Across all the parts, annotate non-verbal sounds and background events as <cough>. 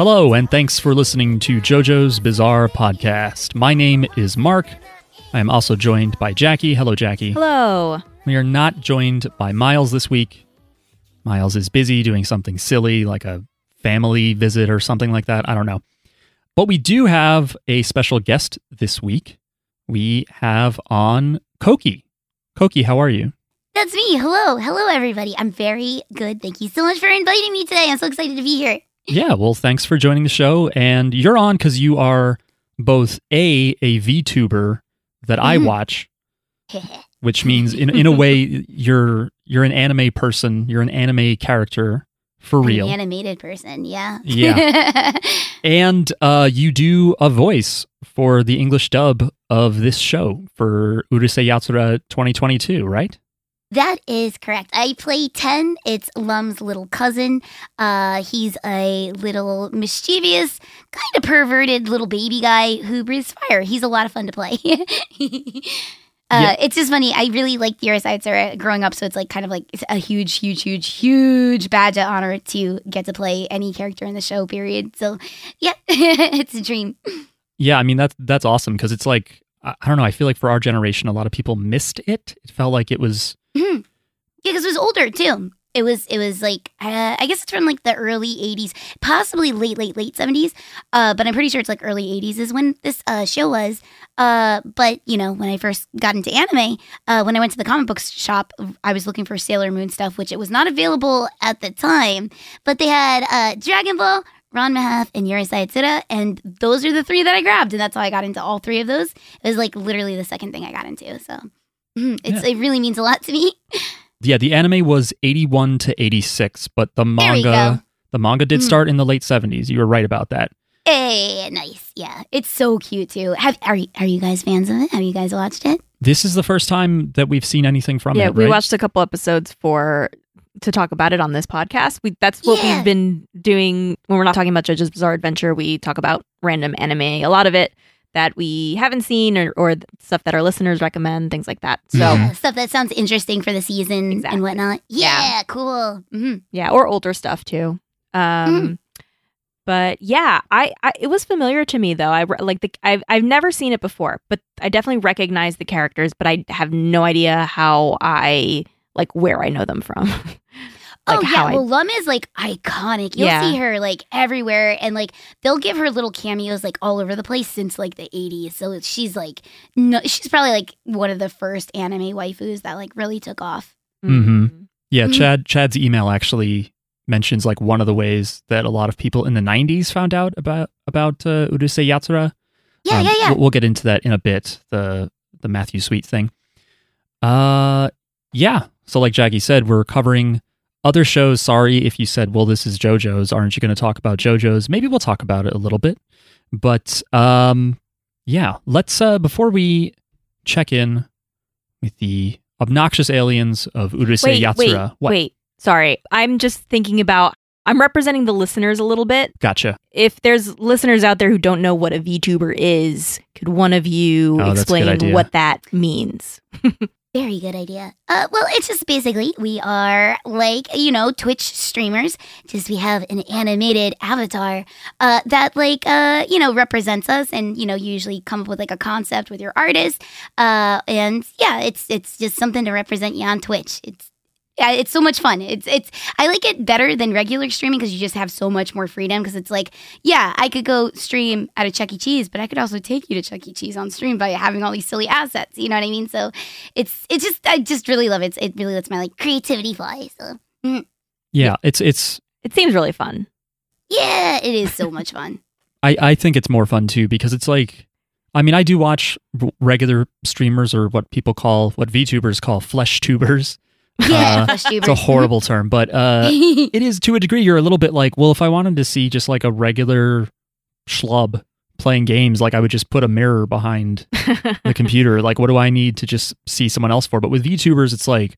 Hello, and thanks for listening to JoJo's Bizarre Podcast. My name is Mark. I am also joined by Jackie. Hello, Jackie. Hello. We are not joined by Miles this week. Miles is busy doing something silly, like a family visit or something like that. I don't know. But we do have a special guest this week. We have on Coqui. Coqui, how are you? That's me. Hello. Hello, everybody. I'm very good. Thank you so much for inviting me today. I'm so excited to be here. Yeah, well, thanks for joining the show. And you're on because you are both A, a VTuber that I Mhm. watch, <laughs> which means in, in a way <laughs> you're you're an anime person, you're an anime character for real. An animated person. Yeah. Yeah. <laughs> and uh, you do a voice for the English dub of this show for Urusei Yatsura 2022, right? That is correct. I play Ten. It's Lum's little cousin. Uh, he's a little mischievous, kind of perverted little baby guy who breathes fire. He's a lot of fun to play. <laughs> Uh, Yeah. It's just funny. I really liked Urusei Yatsura growing up, so it's like kind of like it's a huge, huge, huge, huge badge of honor to get to play any character in the show. Period. So, yeah, <laughs> it's a dream. Yeah, I mean that's that's awesome because it's like I don't know. I feel like for our generation, a lot of people missed it. It felt like it was Mhm. Yeah, because it was older too. It was it was like uh, I guess it's from like the early '80s, possibly late late late '70s. Uh, but I'm pretty sure it's like early '80s is when this uh, show was. Uh, but you know when I first got into anime, uh, when I went to the comic book shop, I was looking for Sailor Moon stuff, which it was not available at the time. But they had uh, Dragon Ball, Ron Mahath, and Urusei Yatsura, and those are the three that I grabbed, and that's how I got into all three of those. It was like literally the second thing I got into. So. Mhm, It's, It really means a lot to me. <laughs> yeah. The anime was 81 to 86, but the manga the manga did Mhm. start in the late 70s. You were right about that. Hey, nice. Yeah, it's so cute too. Have are you, are you guys fans of it? Have you guys watched it? This is the first time that we've seen anything from yeah, it. Yeah, we right? watched a couple episodes for to talk about it on this podcast. We that's what Yeah. we've been doing when we're not talking about JoJo's Bizarre Adventure. We talk about random anime, a lot of it that we haven't seen or, or stuff that our listeners recommend, things like that. So Mhm. Stuff that sounds interesting for the season Exactly. and whatnot. Yeah, Yeah. cool. hmm yeah, or older stuff too. Um, but yeah, I, I it was familiar to me though. I like the I've I've never seen it before, but I definitely recognize the characters, but I have no idea how I like where I know them from. <laughs> like oh how yeah, I- well, Lum is like iconic. You'll Yeah. see her like everywhere, and like they'll give her little cameos like all over the place since like the '80s. So she's like, no, she's probably like one of the first anime waifus that like really took off. Mhm. Yeah, Mhm. Chad Chad's email actually mentions like one of the ways that a lot of people in the 90s found out about about uh, Urusei Yatsura. Yeah, Um, yeah, yeah. We'll, we'll get into that in a bit. The the Matthew Sweet thing. Uh, yeah. So like Jackie said, we're covering other shows. Sorry if you said, "Well, this is JoJo's." Aren't you going to talk about JoJo's? Maybe we'll talk about it a little bit. But um, yeah. Let's uh before we check in with the obnoxious aliens of Urusei wait, Yatsura. wait, what? wait. Sorry, I'm just thinking about. I'm representing the listeners a little bit. Gotcha. If there's listeners out there who don't know what a VTuber is, could one of you Oh, that's a good explain what that means? <laughs> Very good idea. Uh, well, it's just basically we are like you know Twitch streamers. Just we have an animated avatar uh, that like uh, you know represents us, and you know usually come up with like a concept with your artist. Uh, and yeah, it's it's just something to represent you on Twitch. It's yeah, it's so much fun. It's it's I like it better than regular streaming because you just have so much more freedom. Because it's like, yeah, I could go stream at a Chuck E. Cheese, but I could also take you to Chuck E. Cheese on stream by having all these silly assets. You know what I mean? So it's it's just I just really love it. It's, it really lets my like creativity fly. So mm. Yeah, it's it's It seems really fun. yeah, it is so <laughs> much fun. I, I think it's more fun too because it's like I mean I do watch regular streamers or what people call what VTubers call flesh tubers. Yeah, Uh, <laughs> It's a horrible term, but uh, <laughs> it is to a degree. You're a little bit like, well, if I wanted to see just like a regular schlub playing games, like I would just put a mirror behind the <laughs> computer. Like, what do I need to just see someone else for? But with VTubers, it's like,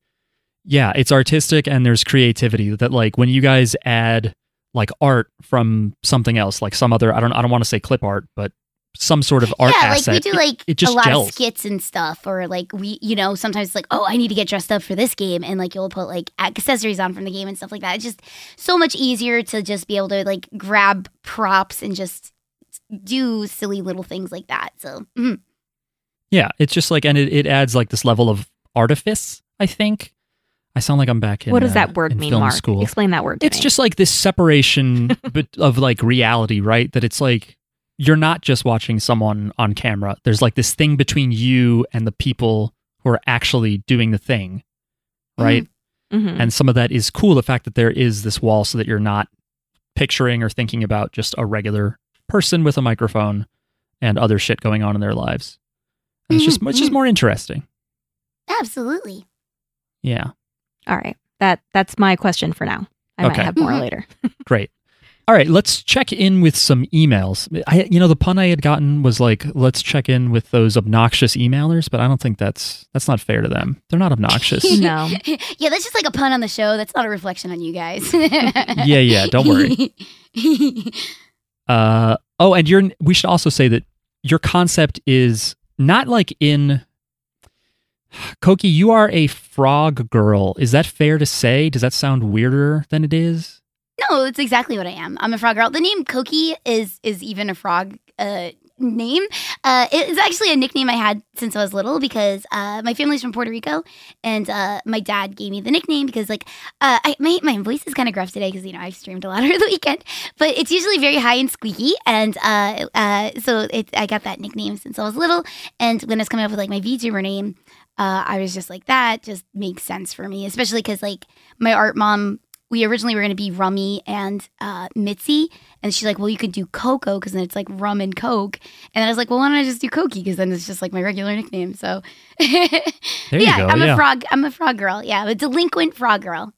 yeah, it's artistic and there's creativity. That like when you guys add like art from something else, like some other, I don't, I don't want to say clip art, but some sort of art yeah, asset. like we do like it just a lot gels. of skits and stuff, or like we, you know, sometimes it's like, oh, I need to get dressed up for this game, and like you'll put like accessories on from the game and stuff like that. It's just so much easier to just be able to like grab props and just do silly little things like that. So mhm. Yeah, it's just like, and it, it adds like this level of artifice. I think I sound like I'm back in. what does uh, that word mean, film Mark? School. Explain that word. To It's me. just like this separation <laughs> but of like reality, right? That it's like you're not just watching someone on camera. There's like this thing between you and the people who are actually doing the thing, right? Mhm. And some of that is cool. The fact that there is this wall, so that you're not picturing or thinking about just a regular person with a microphone and other shit going on in their lives. And it's just it's just mhm. more interesting. absolutely. Yeah. All right. That that's my question for now. I Okay. might have more Mhm. later. <laughs> Great. All right, let's check in with some emails. I, you know, the pun I had gotten was like, let's check in with those obnoxious emailers, but I don't think that's that's not fair to them. They're not obnoxious. <laughs> No. <laughs> yeah, that's just like a pun on the show. That's not a reflection on you guys. <laughs> yeah, yeah. Don't worry. Uh, oh, and you're. We should also say that your concept is not like in. <sighs> Coqui, you are a frog girl. Is that fair to say? Does that sound weirder than it is? No, it's exactly what I am. I'm a frog girl. The name Coqui is is even a frog uh, name. Uh, it's actually a nickname I had since I was little because uh, my family's from Puerto Rico, and uh, my dad gave me the nickname because like uh, I, my my voice is kind of gruff today because you know I've streamed a lot <laughs> over the weekend, but it's usually very high and squeaky, and uh, uh, so it, I got that nickname since I was little. And when I was coming up with like my VTuber name, uh, I was just like that just makes sense for me, especially because like my art mom we originally were going to be Rummy and uh, Mitzi. And she's like, well, you could do Coco because then it's like rum and Coke. And I was like, well, why don't I just do Coqui? Because then it's just like my regular nickname. So, <laughs> There you yeah, go. I'm yeah. a frog. I'm a frog girl. Yeah, a delinquent frog girl.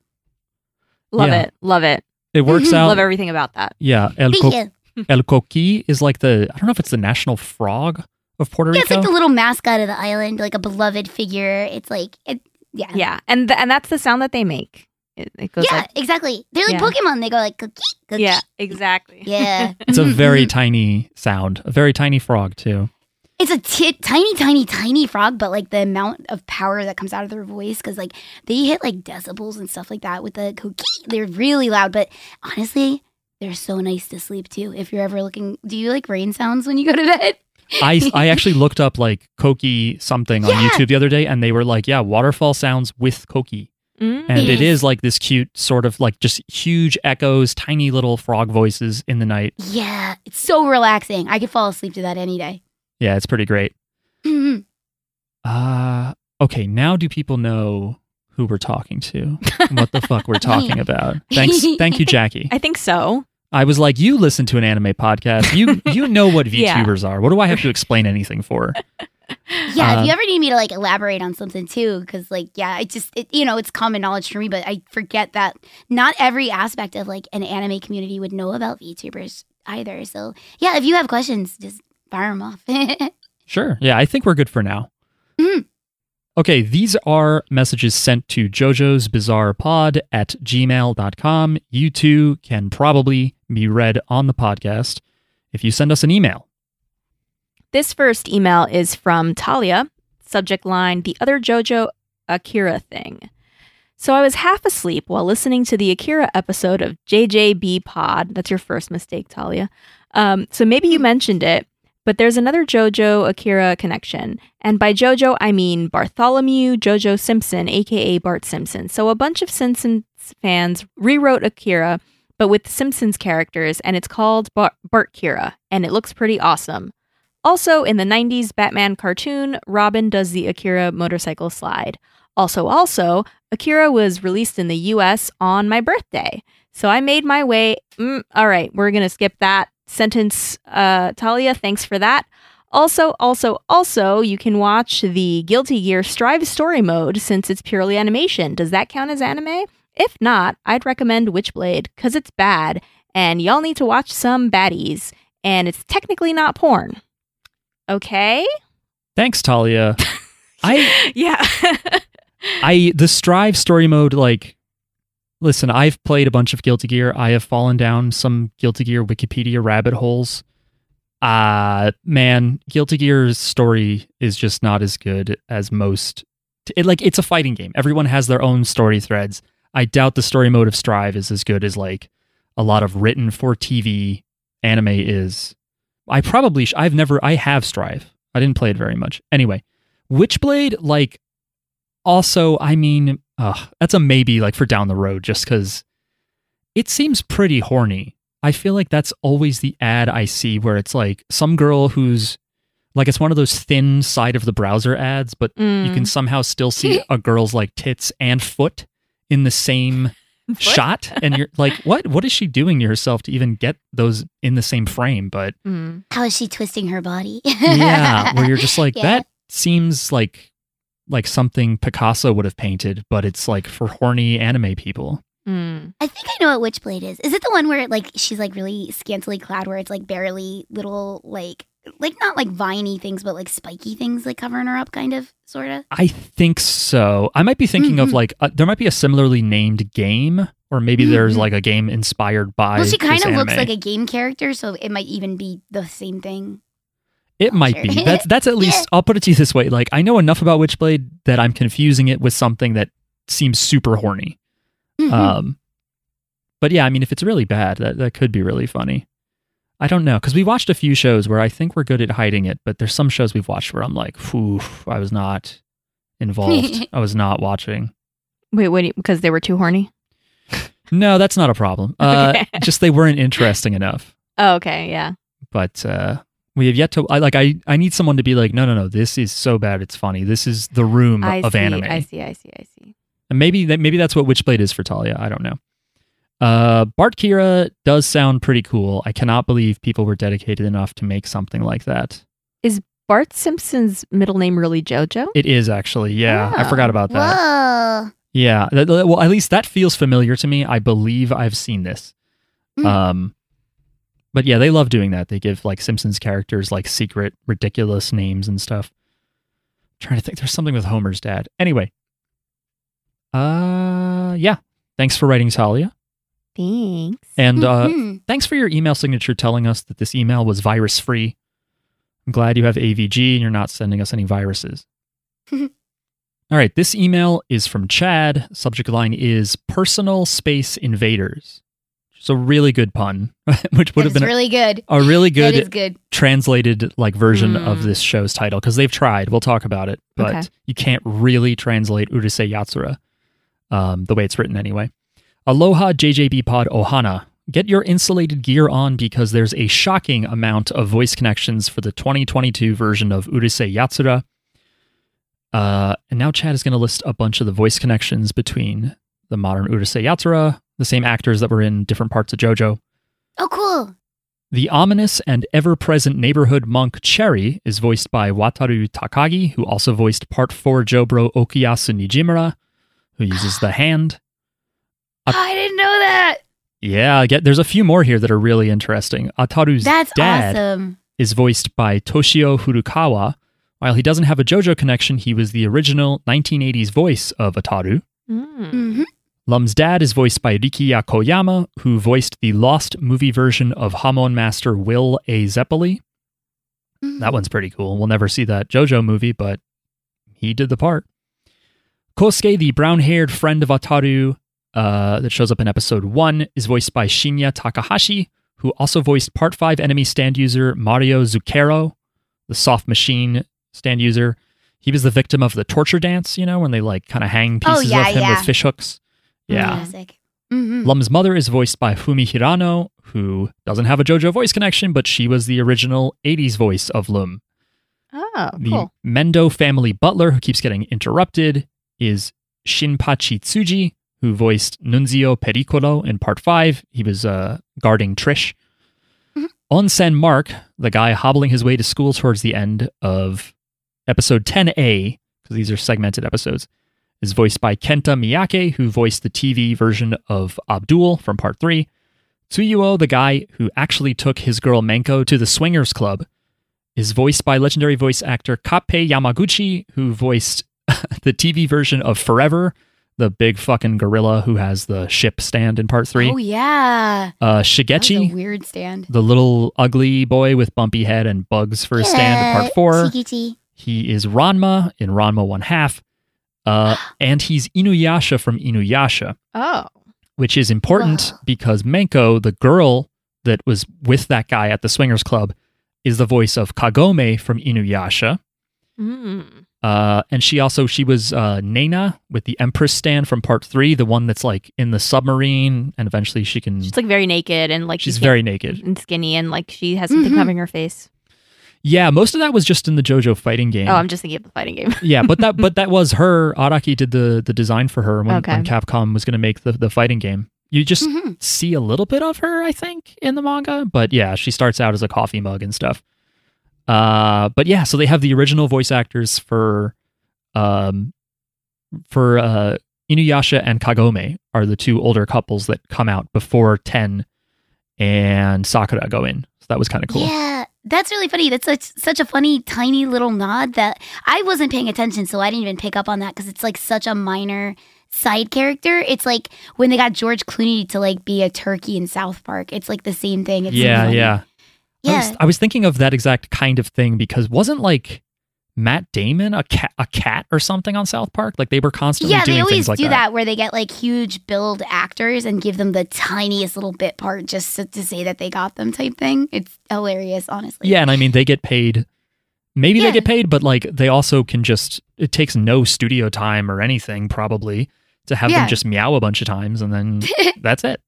Love Yeah. it. Love it. It works <laughs> out. Love everything about that. Yeah, El, Thank Co- <laughs> El Coqui is like the I don't know if it's the national frog of Puerto Rico. Yeah, it's like the little mascot of the island, like a beloved figure. It's like, it, yeah. Yeah. And th- and that's the sound that they make. It, it goes Yeah, like exactly. They're like Yeah. Pokemon. They go like cookie, cookie. Yeah, exactly. Yeah. <laughs> it's a very <laughs> tiny sound, a very tiny frog too. It's a tiny, tiny, tiny frog, but like the amount of power that comes out of their voice, because like they hit like decibels and stuff like that with the cookie. They're really loud, but honestly, they're so nice to sleep too. If you're ever looking, do you like rain sounds when you go to bed? I <laughs> I actually looked up like Coqui something on Yeah. YouTube the other day, and they were like, yeah, waterfall sounds with Coqui, Mm. and it is like this cute sort of like just huge echoes, tiny little frog voices in the night. Yeah, it's so relaxing. I could fall asleep to that any day. Yeah, it's pretty great. Mhm. Uh okay, now do people know who we're talking to? and what the fuck we're talking <laughs> about? Thanks, thank you, <laughs> Jackie. I think so. I was like, you listen to an anime podcast. You you know what <laughs> Yeah. VTubers are. What do I have to explain anything for? Yeah, if you ever need me to like elaborate on something too, because like yeah, it just it, you know it's common knowledge for me, but I forget that not every aspect of like an anime community would know about VTubers either. So yeah, if you have questions, just fire them off. <laughs> Sure. Yeah, I think we're good for now. Mhm. Okay, these are messages sent to Jojo's Bizarre Pod at gmail.com. You too can probably be read on the podcast if you send us an email. This first email is from Talia. Subject line The other JoJo Akira thing. So I was half asleep while listening to the Akira episode of JJB Pod. That's your first mistake, Talia. Um, so maybe you mentioned it, but there's another JoJo Akira connection. And by JoJo, I mean Bartholomew JoJo Simpson, aka Bart Simpson. So a bunch of Simpsons fans rewrote Akira, but with Simpsons characters, and it's called Bar- Bart Kira, and it looks pretty awesome. Also, in the 90s Batman cartoon, Robin does the Akira motorcycle slide. Also, also, Akira was released in the US on my birthday. So I made my way. Mm, all right, we're going to skip that sentence. Uh, Talia, thanks for that. Also, also, also, you can watch the Guilty Gear Strive story mode since it's purely animation. Does that count as anime? If not, I'd recommend Witchblade because it's bad and y'all need to watch some baddies and it's technically not porn. Okay? Thanks, Talia. I <laughs> yeah. <laughs> I the Strive story mode like listen, I've played a bunch of Guilty Gear. I have fallen down some Guilty Gear Wikipedia rabbit holes. uh man, Guilty Gear's story is just not as good as most. It, like it's a fighting game. Everyone has their own story threads. I doubt the story mode of Strive is as good as like a lot of written for TV anime is. I probably sh- I've never I have Strive. I didn't play it very much. Anyway, Witchblade like also I mean, uh, that's a maybe like for down the road just cuz it seems pretty horny. I feel like that's always the ad I see where it's like some girl who's like it's one of those thin side of the browser ads, but you Mm. can somehow still see <laughs> a girl's like tits and foot in the same <laughs> shot and you're like what what is she doing to herself to even get those in the same frame but Mm. How is she twisting her body? yeah <laughs> where you're just like Yeah. that seems like like something Picasso would have painted but it's like for horny anime people Mm. I think I know what Witchblade is. Is it the one where like she's like really scantily clad, where it's like barely little like like not like viney things, but like spiky things like covering her up, kind of, sort of. I think so I might be thinking of Mhm. like uh, there might be a similarly named game or maybe there's Mhm. like a game inspired by Well, she kind of looks like a game character, so it might even be the same thing. It Oh, might sure. be. <laughs> That's that's at least. Yeah. I'll put it to you this way: like I know enough about Witchblade that I'm confusing it with something that seems super horny. Mhm. Um, but yeah, I mean, if it's really bad, that that could be really funny. I don't know because we watched a few shows where I think we're good at hiding it, but there's some shows we've watched where I'm like, "Phew, I was not involved. <laughs> I was not watching." Wait, what? Because they were too horny. No, that's not a problem. <laughs> Uh, Okay. just they weren't interesting enough. Oh, okay, yeah. but uh we have yet to I like I I need someone to be like no no no this is so bad it's funny this is the room I of see. anime I see. I see. I see. and maybe that maybe that's what Witchblade is for Talia I don't know uh Bart Kira does sound pretty cool. I cannot believe people were dedicated enough to make something like that. Is Bart Simpson's middle name really JoJo? it is actually. Yeah I Oh, forgot about that. Whoa. yeah well at least that feels familiar to me. I believe I've seen this. Hmm. um but yeah they love doing that. They give like Simpsons characters like secret ridiculous names and stuff. Trying to think there's something with Homer's dad. Anyway. Uh yeah. Thanks for writing Talia Thanks. and uh Mhm. thanks for your email signature telling us that this email was virus free I'm glad you have AVG and you're not sending us any viruses <laughs> all right this email is from Chad subject line is personal space invaders it's a really good pun <laughs> which would have That's been really good. a really good That is good. translated like version Mm. of this show's title because they've tried. We'll talk about it, but Okay. you can't really translate Urusei Yatsura um, the way it's written anyway. Aloha JJB Pod Ohana. Get your insulated gear on because there's a shocking amount of voice connections for the 2022 version of Urusei Yatsura. Uh, and now Chad is going to list a bunch of the voice connections between the modern Urusei Yatsura, the same actors that were in different parts of JoJo, Oh, cool. the ominous and ever present neighborhood monk Cherry is voiced by Wataru Takagi, who also voiced Part 4 Jobro Okuyasu Nijimura, who uses the <sighs> hand. Uh, I didn't know that. Yeah, I get, there's a few more here that are really interesting. Ataru's That's dad awesome. is voiced by Toshio Furukawa. While he doesn't have a JoJo connection, he was the original 1980s voice of Ataru. Mm. hmm Lum's dad is voiced by Rikiya Koyama, who voiced the lost movie version of Hamon Master Will A. Zeppeli. That one's pretty cool. We'll never see that JoJo movie, but he did the part. Kosuke, the brown haired friend of Ataru uh, that shows up in episode 1, is voiced by Shinya Takahashi, who also voiced Part 5 enemy stand user Mario Zucchero, the soft machine stand user. He was the victim of the torture dance, you know, when they like kind of hang Oh, pieces yeah, of him yeah. with fish hooks. Yeah. Classic. hmm Lum's mother is voiced by Fumi Hirano, who doesn't have a JoJo voice connection, but she was the original 80s voice of Lum. Oh, The cool. Mendo family butler, who keeps getting interrupted, is Shinpachi Tsuji, who voiced Nunzio Pericolo in Part 5. He was uh, guarding Trish. Mhm. Onsen Mark, the guy hobbling his way to school towards the end of episode 10A, because these are segmented episodes, is voiced by Kenta Miyake, who voiced the TV version of Abdul from Part 3. Tsuyuo, the guy who actually took his girl Menko to the Swingers Club, is voiced by legendary voice actor Kappei Yamaguchi, who voiced <laughs> the TV version of Forever, the big fucking gorilla who has the ship stand in part three. Oh yeah. uh, a Shigechi, weird stand. the little ugly boy with bumpy head and bugs for his stand in part four. He is Ranma in Ranma One Half. Uh, <gasps> and he's Inuyasha from Inuyasha, Oh. which is important Whoa. because Menko, the girl that was with that guy at the Swingers Club, is the voice of Kagome from Inuyasha. Mm. Uh, and she also she was uh, Nena with the Empress stand from part three, the one that's like in the submarine, and eventually she can. She's like very naked and like she's very naked. and skinny and like she has something Mhm. covering her face. Yeah, most of that was just in the JoJo fighting game. Oh, I'm just thinking of the fighting game. yeah, but that <laughs> but that was her. Araki did the the design for her when, Okay. when Capcom was going to make the the fighting game. You just Mhm. see a little bit of her, I think, in the manga. But yeah, she starts out as a coffee mug and stuff. Uh, but yeah, so they have the original voice actors for, um, for uh, Inuyasha and Kagome are the two older couples that come out before Ten and Sakura go in. So that was kind of cool. Yeah, that's really funny. That's such such a funny tiny little nod that I wasn't paying attention, so I didn't even pick up on that because it's like such a minor side character. It's like when they got George Clooney to like be a turkey in South Park. It's like the same thing. It's yeah, funny. Yeah. I was, I was thinking of that exact kind of thing because wasn't like Matt Damon a cat a cat or something on South Park? Like they were constantly Yeah, doing they always things like do that. that. where they get like huge build actors and give them the tiniest little bit part just to, to say that they got them type thing. It's hilarious, honestly. Yeah, and I mean they get paid. Maybe they get paid, but like they also can just. It takes no studio time or anything probably to have Yeah. them just meow a bunch of times and then <laughs> that's it.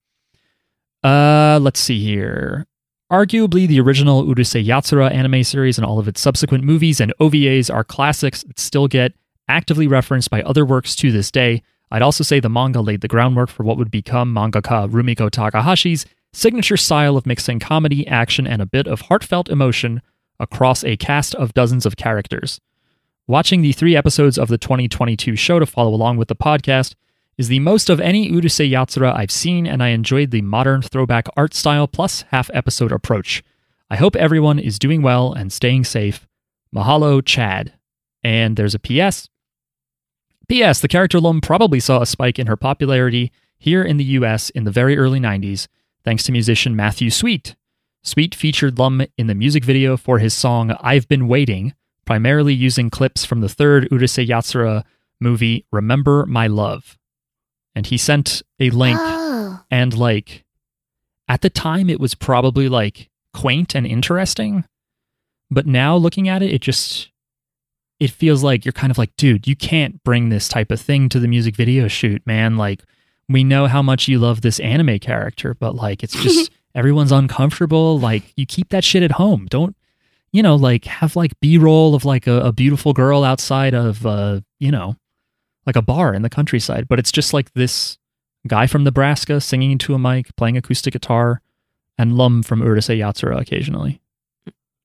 Uh, let's see here. Arguably, the original Urusei Yatsura anime series and all of its subsequent movies and OVAs are classics that still get actively referenced by other works to this day. I'd also say the manga laid the groundwork for what would become mangaka Rumiko Takahashi's signature style of mixing comedy, action, and a bit of heartfelt emotion across a cast of dozens of characters. Watching the three episodes of the 2022 show to follow along with the podcast is the most of any Urusei Yatsura I've seen, and I enjoyed the modern throwback art style plus half episode approach. I hope everyone is doing well and staying safe. Mahalo, Chad. And there's a PS. P.S. The character Lum probably saw a spike in her popularity here in the US in the very early 90s, thanks to musician Matthew Sweet. Sweet featured Lum in the music video for his song I've Been Waiting, primarily using clips from the third Urusei Yatsura movie Remember My Love. And he sent a link Oh. and like at the time it was probably like quaint and interesting but now looking at it it just it feels like you're kind of like dude you can't bring this type of thing to the music video shoot man. Like we know how much you love this anime character but like it's just <laughs> everyone's uncomfortable. Like you keep that shit at home. Don't you know like have like b-roll of like a, a beautiful girl outside of uh you know like a bar in the countryside but it's just like this guy from Nebraska singing into a mic, playing acoustic guitar, and Lum from Urusei Yatsura occasionally.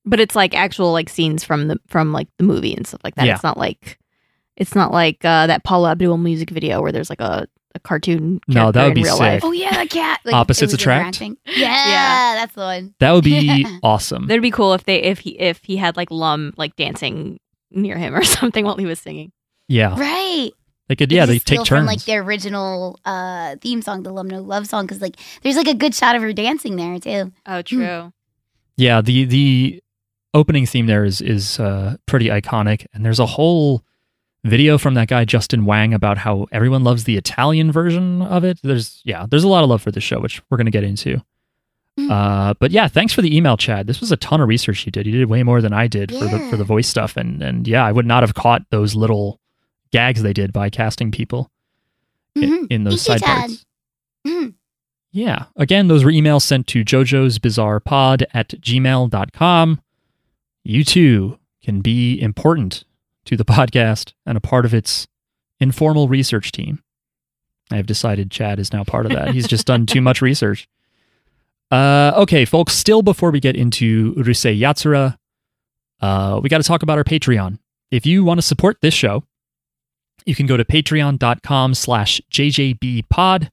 But it's like actual like scenes from the from like the movie and stuff like that. Yeah. It's not like it's not like uh, that Paula Abdul music video where there's like a, a cartoon. No, that would in be real sick. life. Oh yeah, the cat. Like, Opposites it was attract? <laughs> Yeah, Yeah. that's the one. That would be <laughs> awesome. That'd be cool if they if he if he had like Lum like dancing near him or <laughs> something while he was singing. Yeah, Right. They could. They Yeah, they take turns. from like their original uh, theme song, the Lum No Love song, because like there's like a good shot of her dancing there too. Oh, true. yeah, the the opening theme there is is uh, pretty iconic, and there's a whole video from that guy Justin Wang about how everyone loves the Italian version of it. There's yeah, there's a lot of love for this show, which we're gonna get into. Mm. Uh, but yeah, thanks for the email, Chad. This was a ton of research you did. You did way more than I did for the for the voice stuff, and and yeah, I would not have caught those little gags they did by casting people i- Mhm. in those side parts. Mhm. Yeah. Again, those were emails sent to jojo's bizarre pod at gmail.com. You too can be important to the podcast and a part of its informal research team. I have decided Chad is now part of that. He's just done too much <laughs> research. Uh, okay, folks, still before we get into Urusei Yatsura, uh, we got to talk about our Patreon. If you want to support this show, you can go to patreon.com slash jjbpod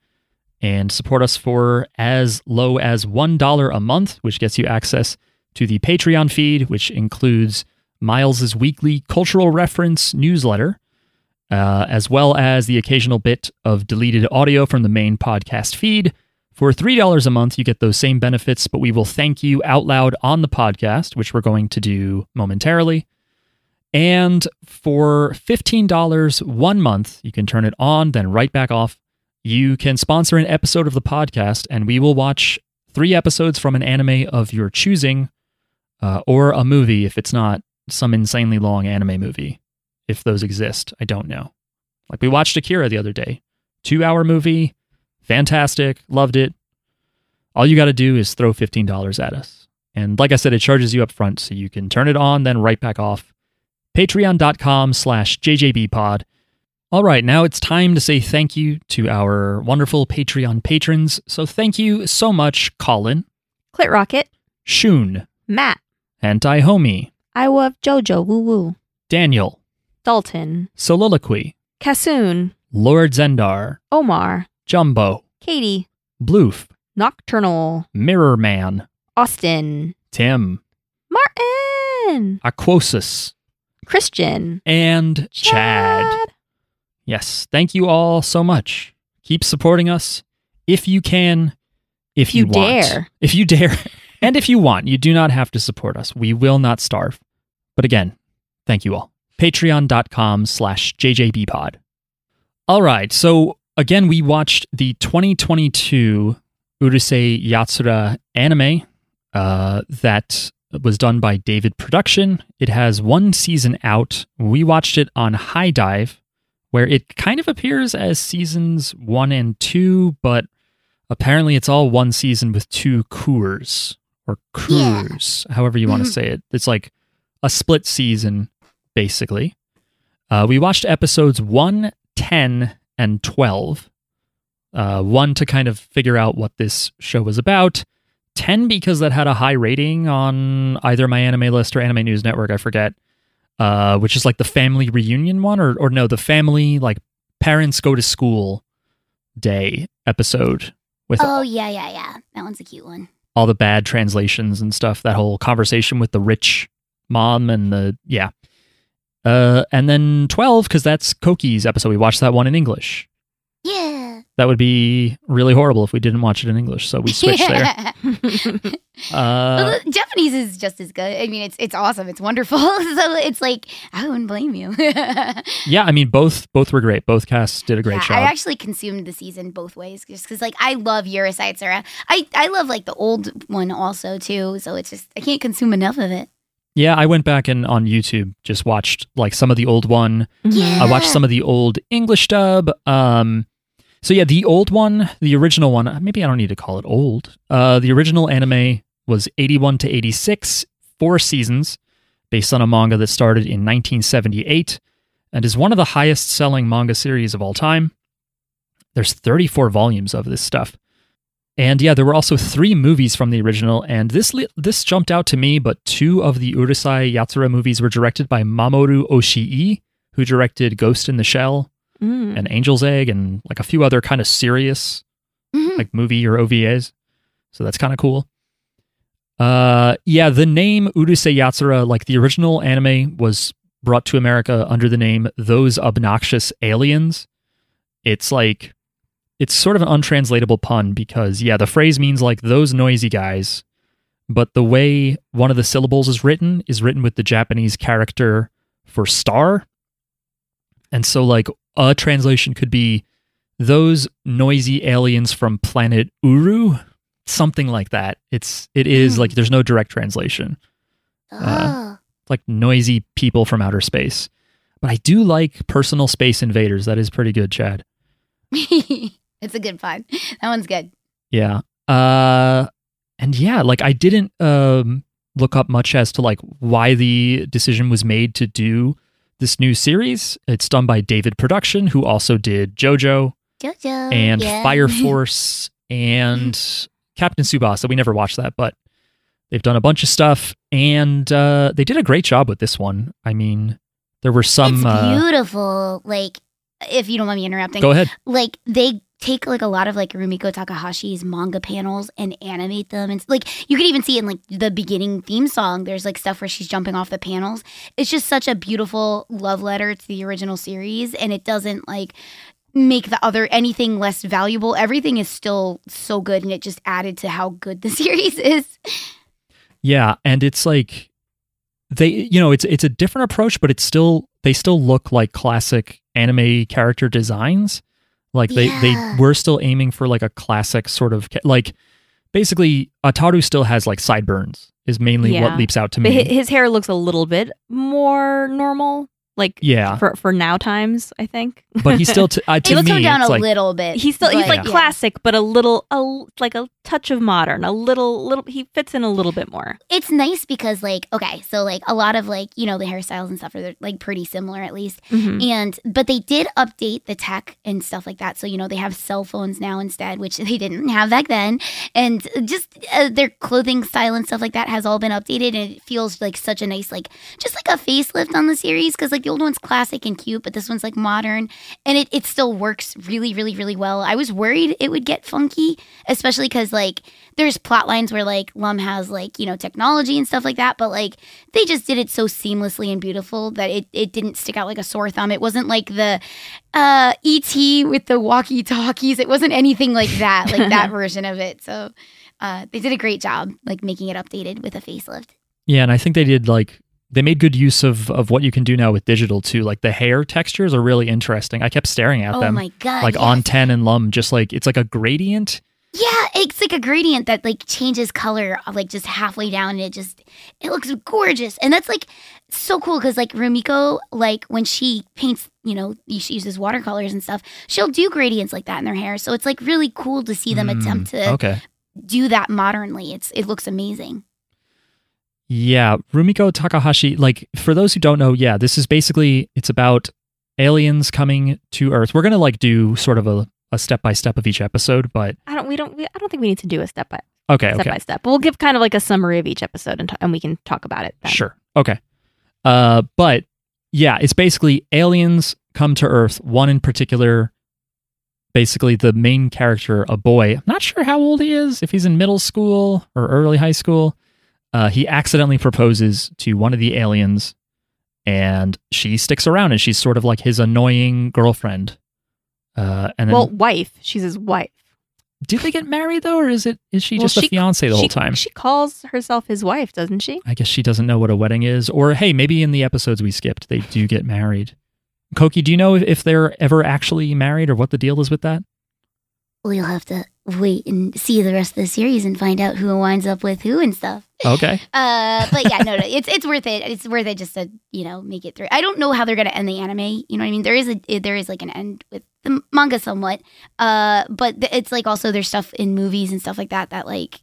and support us for as low as $1 a month, which gets you access to the Patreon feed, which includes Miles's weekly cultural reference newsletter, uh, as well as the occasional bit of deleted audio from the main podcast feed. For $3 a month, you get those same benefits, but we will thank you out loud on the podcast, which we're going to do momentarily. And for $15 one month, you can turn it on, then right back off. You can sponsor an episode of the podcast, and we will watch three episodes from an anime of your choosing, uh, or a movie if it's not some insanely long anime movie, if those exist. I don't know. Like we watched Akira the other day, two hour movie, fantastic, loved it. All you got to do is throw $15 at us. And like I said, it charges you up front, so you can turn it on, then right back off. Patreon.com slash JJBpod. All right, now it's time to say thank you to our wonderful Patreon patrons. So thank you so much, Colin, Clit Rocket, Shun, Matt, Anti Homie, I love JoJo, woo woo, Daniel, Dalton, Soliloquy, Kassoon, Lord Zendar, Omar, Jumbo, Katie, Bloof, Nocturnal, Mirror Man, Austin, Tim, Martin, Aquosis, Christian, and Chad. Yes, thank you all so much. Keep supporting us if you can, if you, You want. dare. If you dare. <laughs> and if you want, you do not have to support us. We will not starve. But again, thank you all. Patreon.com slash JJBpod. All right, so again, we watched the 2022 Urusei Yatsura anime uh, that was done by David Production. It has one season out. We watched it on HIDIVE, where it kind of appears as seasons one and two, but apparently it's all one season with two cours or Yeah. cours, however you want to Mhm. say it. It's like a split season, basically. Uh, we watched episodes 1, 10, and 12. Uh, one to kind of figure out what this show was about. 10 because that had a high rating on either MyAnimeList or Anime News Network, I forget. Uh, which is like the family reunion one, or or no, the family like parents go to school day episode with Oh yeah, yeah, yeah. That one's a cute one. all the bad translations and stuff. That whole conversation with the rich mom and the yeah. Uh, and then twelve because that's Coqui's episode. We watched that one in English. Yeah. That would be really horrible if we didn't watch it in English. So we switched there. <laughs> Uh, Well, Japanese is just as good. I mean, it's it's awesome. It's wonderful. <laughs> so it's like I wouldn't blame you. <laughs> yeah, I mean both both were great. Both casts did a great yeah, job. I actually consumed the season both ways just because, like, I love Urusei Yatsura. I I love like the old one also too. So it's just I can't consume enough of it. yeah, I went back and on YouTube just watched like some of the old one. Yeah. I watched some of the old English dub. Um, so yeah, the old one, the original one. Maybe I don't need to call it old. Uh, the original anime was eighty-one to eighty-six, four seasons, based on a manga that started in 1978, and is one of the highest-selling manga series of all time. There's 34 volumes of this stuff. And yeah, there were also three movies from the original, and this li- this jumped out to me. But two of the Urusei Yatsura movies were directed by Mamoru Oshii, who directed Ghost in the Shell Mm. and Angel's Egg, and like a few other kind of serious Mhm. like movie or OVAs. So that's kind of cool. Uh, yeah, the name Urusei Yatsura, like the original anime, was brought to America under the name Those Obnoxious Aliens. It's like, it's sort of an untranslatable pun because, yeah, the phrase means like those noisy guys, but the way one of the syllables is written is written with the Japanese character for star. And so, like, a translation could be those noisy aliens from planet Uru, something like that. It's it is Hmm. like there's no direct translation. Oh. It's like noisy people from outer space. But I do like personal space invaders. That is pretty good, Chad. <laughs> it's a good pun. That one's good. Yeah. Uh and yeah, like I didn't um look up much as to like why the decision was made to do this new series. It's done by David Production, who also did JoJo Jojo. and yeah. Fire <laughs> Force and Captain Tsubasa. We never watched that, but they've done a bunch of stuff and uh, they did a great job with this one. I mean, there were some. it's Uh, beautiful. Like, if you don't mind me interrupting, go ahead. like they take like a lot of like Rumiko Takahashi's manga panels and animate them and like you can even see in like the beginning theme song there's like stuff where she's jumping off the panels. It's just such a beautiful love letter to the original series and it doesn't like make the other anything less valuable. Everything is still so good and it just added to how good the <laughs> series is. Yeah, and it's like they you know, it's it's a different approach, but it's still they still look like classic anime character designs. Like they Yeah. they were still aiming for like a classic sort of like basically Ataru still has like sideburns is mainly Yeah. what leaps out to But me. his hair looks a little bit more normal, like yeah, for for now times. I think. but he's still <laughs> t- uh, to it will me come down it's a like little bit. He's still he's like yeah. classic, but a little a like a touch of modern, a little little. He fits in a little bit more. It's nice because like okay, so like a lot of like you know the hairstyles and stuff are like pretty similar at least. Mhm. And but they did update the tech and stuff like that. So you know they have cell phones now instead, which they didn't have back then. And just uh, their clothing style and stuff like that has all been updated, and it feels like such a nice like just like a facelift on the series because like the old one's classic and cute, but this one's like modern, and it it still works really really really well. I was worried it would get funky, especially because like there's plot lines where like Lum has like you know technology and stuff like that, but like they just did it so seamlessly and beautiful that it, it didn't stick out like a sore thumb. It wasn't like the uh ET with the walkie talkies. It wasn't anything like that, like that <laughs> version of it. So uh they did a great job like making it updated with a facelift. yeah, and I think they did like they made good use of of what you can do now with digital too. Like the hair textures are really interesting. I kept staring at oh them. my god. like yes. on Ten and lum just like it's like a gradient Yeah, it's like a gradient that like changes color uh, like just halfway down and it just it looks gorgeous. And that's like so cool because like Rumiko, like when she paints, you know, she uses watercolors and stuff, she'll do gradients like that in their hair. So it's like really cool to see them Mm, attempt to okay do that modernly. It's it looks amazing. Yeah rumiko takahashi like for those who don't know yeah this is basically it's about aliens coming to earth we're gonna like do sort of a, a step-by-step of each episode but I don't. We don't. We, I don't think we need to do a step by okay step okay by step. We'll give kind of like a summary of each episode, and, t- and we can talk about it. Then. Sure. Okay. Uh, but yeah, it's basically aliens come to Earth. One in particular, basically the main character, a boy. I'm not sure how old he is. If he's in middle school or early high school, uh, he accidentally proposes to one of the aliens, and she sticks around, and she's sort of like his annoying girlfriend. Uh, and then, Well, wife. She's his wife. Do they get married though, or is it is she Well, just a fiance the she, whole time? She calls herself his wife, doesn't she? I guess she doesn't know what a wedding is. Or hey, maybe in the episodes we skipped, they do get married. Coqui, do you know if, if they're ever actually married or what the deal is with that? Well, you'll have to wait and see the rest of the series and find out who winds up with who and stuff. Okay. <laughs> Uh, but yeah, no, no, it's it's worth it. It's worth it just to you know make it through. I don't know how they're gonna end the anime. You know what I mean? There is a there is like an end with the manga somewhat. Uh, but it's like also there's stuff in movies and stuff like that that like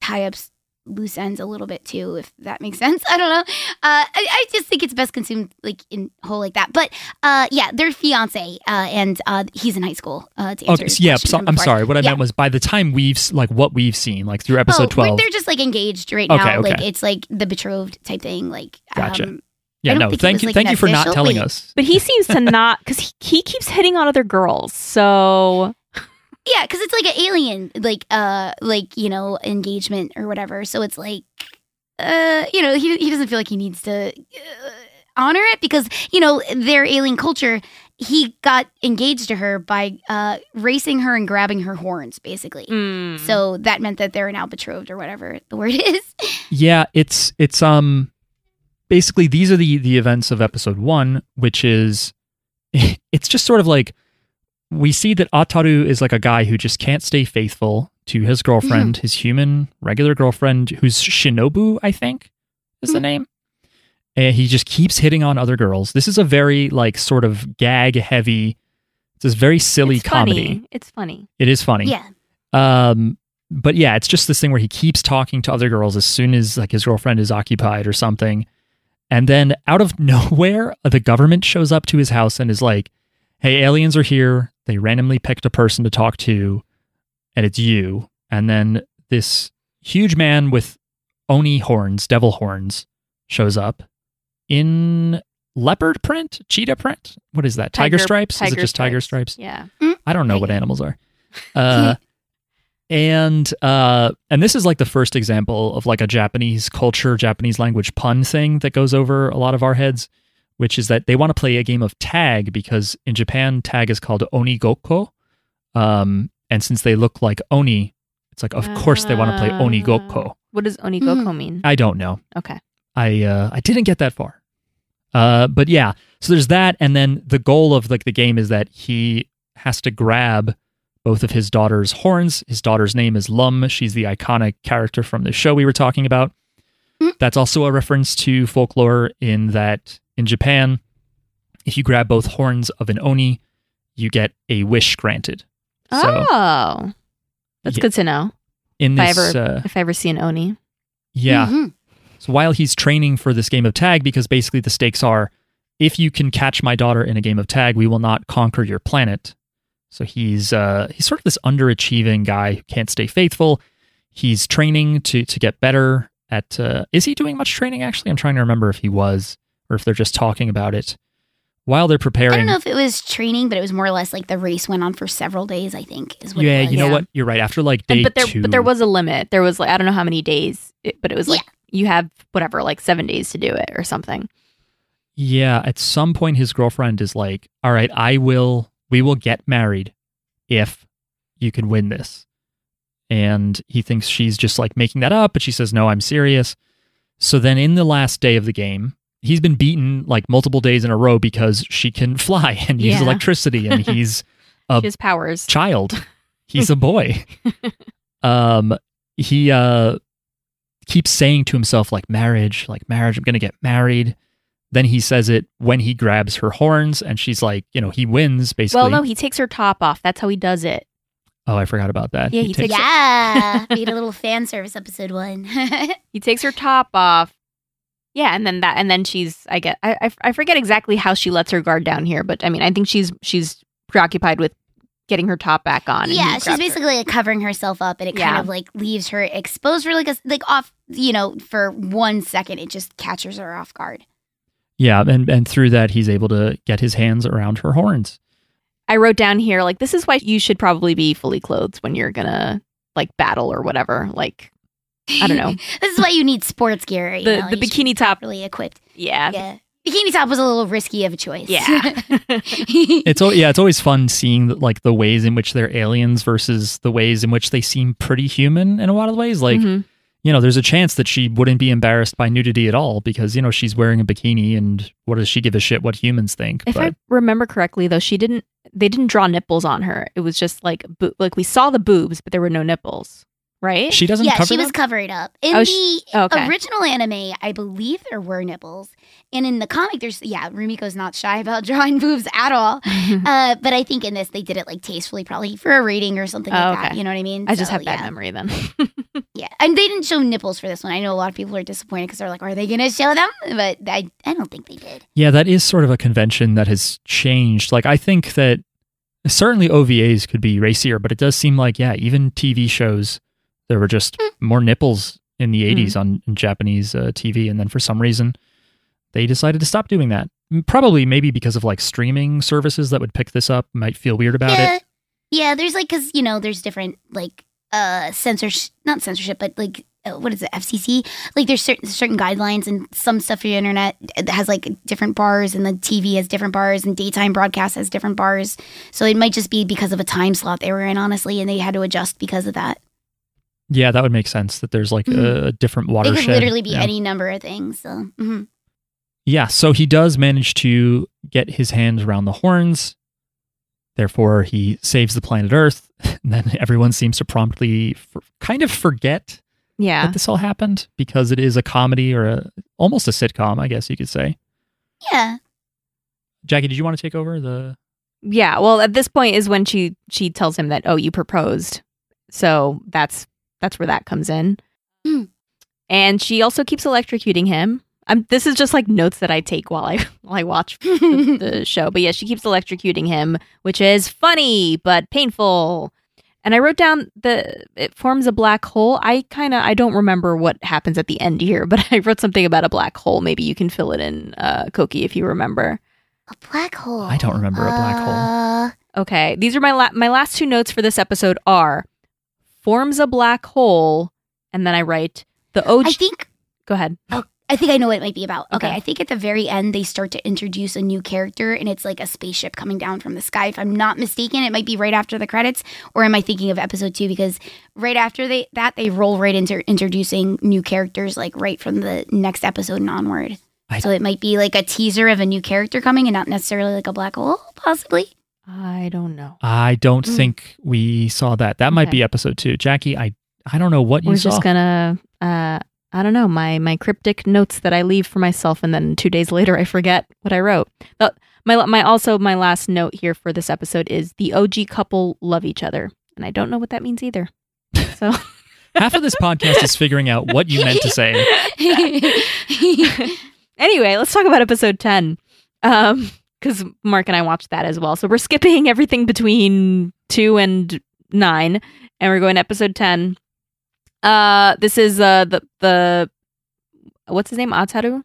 tie up s- loose ends a little bit too, if that makes <laughs> sense. I don't know. Uh, I, I just think it's best consumed like in whole like that. But uh, yeah, they're fiance, uh, and uh, he's in high school. Uh, to Okay. so yeah. So, I'm sorry. What I Yeah. meant was by the time we've like what we've seen, like through episode oh, like, twelve. they're just like engaged right Okay, now. okay. Like it's like the betrothed type thing. Like Gotcha. um, yeah. No. Thank was, you. like, thank you for not telling wait. us. But he seems to <laughs> not because he, he keeps hitting on other girls. So Yeah, because it's like an alien, like uh, like you know, engagement or whatever. So it's like, uh, you know, he he doesn't feel like he needs to uh, honor it because you know their alien culture. He got engaged to her by uh racing her and grabbing her horns, basically. mm. So that meant that they're now betrothed or whatever the word <laughs> is. Yeah. It's it's um basically these are the the events of episode one, which is <laughs> it's just sort of like we see that Ataru is like a guy who just can't stay faithful to his girlfriend, his human regular girlfriend, who's Shinobu, I think is the Mhm. name. And he just keeps hitting on other girls. This is a very like sort of gag heavy. It's this very silly it's comedy. Funny. It's funny. It is funny. yeah, Um, but yeah, it's just this thing where he keeps talking to other girls as soon as like his girlfriend is occupied or something. And then out of <laughs> nowhere, the government shows up to his house and is like, Hey, aliens are here. They randomly picked a person to talk to, and it's you. And then this huge man with Oni horns, devil horns, shows up in leopard print, cheetah print. What is that? Tiger, stripes? is it just tiger stripes? Yeah. I don't know what Tiger. animals are. <laughs> Uh, and uh, and this is like the first example of like a Japanese culture, Japanese language pun thing that goes over a lot of our heads, which is that they want to play a game of tag because in Japan tag is called onigokko, um, and since they look like oni, it's like of course they want to play onigokko. What does onigokko mean? I don't know. Okay. I uh, I didn't get that far. Uh, but yeah, so there's that, and then the goal of like the game is that he has to grab both of his daughter's horns. His daughter's name is Lum. She's the iconic character from the show we were talking about. Mm. That's also a reference to folklore in that in Japan, if you grab both horns of an oni, you get a wish granted. So oh, that's Yeah. good to know. in If I ever uh, if I ever see an oni. yeah, Mhm. So while he's training for this game of tag, because basically the stakes are if you can catch my daughter in a game of tag, we will not conquer your planet. So he's uh, he's sort of this underachieving guy who can't stay faithful. He's training to to get better at. Uh, is he doing much training? Actually, I'm trying to remember if he was or if they're just talking about it while they're preparing. I don't know if it was training, but it was more or less like the race went on for several days. I think is what. yeah, it was. you know Yeah. what? You're right. After like And- day but there two, but there was a limit. There was like I don't know how many days, it, but it was like you have whatever like seven days to do it or something. Yeah, at some point his girlfriend is like, "All right, I will we will get married if you can win this." And he thinks she's just like making that up, but she says, "No, I'm serious." So then in the last day of the game, he's been beaten like multiple days in a row because she can fly <laughs> and use Yeah. electricity and he's <laughs> A- She has powers. child. <laughs> He's a boy. um he uh keeps saying to himself like marriage, like marriage, I'm going to get married. Then he says it when he grabs her horns and she's like, you know, he wins basically. Well, no, he takes her top off. That's how he does it. oh, I forgot about that. Yeah, he takes- Yeah, made a little fan service episode one. He takes her top off. Yeah, and then that, and then she's. I get. I, I I forget exactly how she lets her guard down here, but I mean, I think she's she's preoccupied with getting her top back on. and yeah, she's grabs her. basically like covering herself up, and it kind of like leaves her exposed for like a like off. You know, for one second, it just catches her off guard. Yeah, and and through that he's able to get his hands around her horns. I wrote down here like this is why you should probably be fully clothed when you're gonna like battle or whatever. Like I don't know. <laughs> this is why you need sports gear. You The know, the you bikini top. really equipped. Yeah. Yeah, bikini top was a little risky of a choice. Yeah. <laughs> It's al- yeah, it's always fun seeing like the ways in which they're aliens versus the ways in which they seem pretty human in a lot of ways. Like Mhm. you know, there's a chance that she wouldn't be embarrassed by nudity at all because, you know, she's wearing a bikini and what does she give a shit what humans think? If but I remember correctly, though, she didn't. They didn't draw nipples on her. It was just like bo- like we saw the boobs, but there were no nipples. Right? she doesn't yeah, cover she was them? covered up. In Oh, the sh- okay. original anime, I believe there were nipples, and in the comic, there's yeah, Rumiko's not shy about <laughs> drawing boobs at all. <laughs> uh, but I think in this, they did it like tastefully, probably for a rating or something Oh, like that. You know what I mean? I just So, have bad memory then. <laughs> Yeah, and they didn't show nipples for this one. I know a lot of people are disappointed because they're like, "Are they going to show them?" But I, I don't think they did. Yeah, that is sort of a convention that has changed. Like I think that certainly OVAs could be racier, but it does seem like yeah, even TV shows there were just Hmm. more nipples in the 80s on in Japanese uh, TV and then for some reason they decided to stop doing that. Probably maybe because of like streaming services that would pick this up might feel weird about yeah, it. yeah. There's like because you know there's different like uh censorship, not censorship, but like uh, what is it, FCC? Like there's certain certain guidelines and some stuff for your internet has like different bars, and the TV has different bars, and daytime broadcast has different bars. So it might just be because of a time slot they were in, honestly, and they had to adjust because of that. Yeah, that would make sense that there's like a, a different watershed. It watershed. could literally be yeah. any number of things. So mhm. Yeah, so he does manage to get his hands around the horns. Therefore, he saves the planet Earth. <laughs> And then everyone seems to promptly for, kind of forget yeah. that this all happened because it is a comedy or a, almost a sitcom, I guess you could say. yeah, Jackie, did you want to take over the? Yeah. Well, at this point is when she she tells him that oh you proposed, so that's that's where that comes in, Hmm. and she also keeps electrocuting him. Um, this is just like notes that I take while I <laughs> while I watch <laughs> the, the show. But yeah, she keeps electrocuting him, which is funny but painful. And I wrote down the it forms a black hole. I kind of I don't remember what happens at the end here, <laughs> but I wrote something about a black hole. Maybe you can fill it in, uh, Coqui, if you remember. a black hole. I don't remember a black hole. Uh, Okay, these are my la- my last two notes for this episode are forms a black hole, and then I write the OG. I think Go ahead. Oh, I think I know what it might be about. Okay. Okay. I think at the very end they start to introduce a new character and it's like a spaceship coming down from the sky. If I'm not mistaken, it might be right after the credits, or am I thinking of episode two? Because right after they that they roll right into introducing new characters, like right from the next episode and onward. I- so it might be like a teaser of a new character coming and not necessarily like a black hole, possibly. I don't know. I don't Mm. think we saw that. That might be episode two. Jackie, I I don't know what you We're saw. just gonna. Uh, I don't know my my cryptic notes that I leave for myself, and then two days later I forget what I wrote. Uh, my my also my last note here for this episode is the OG couple love each other, and I don't know what that means either. So <laughs> Half of this podcast is figuring out what you meant to say. <laughs> anyway, let's talk about episode 10. Um, because Mark and I watched that as well. So we're skipping everything between two and nine, and we're going to episode 10. Uh, this is uh the the what's his name? Ataru?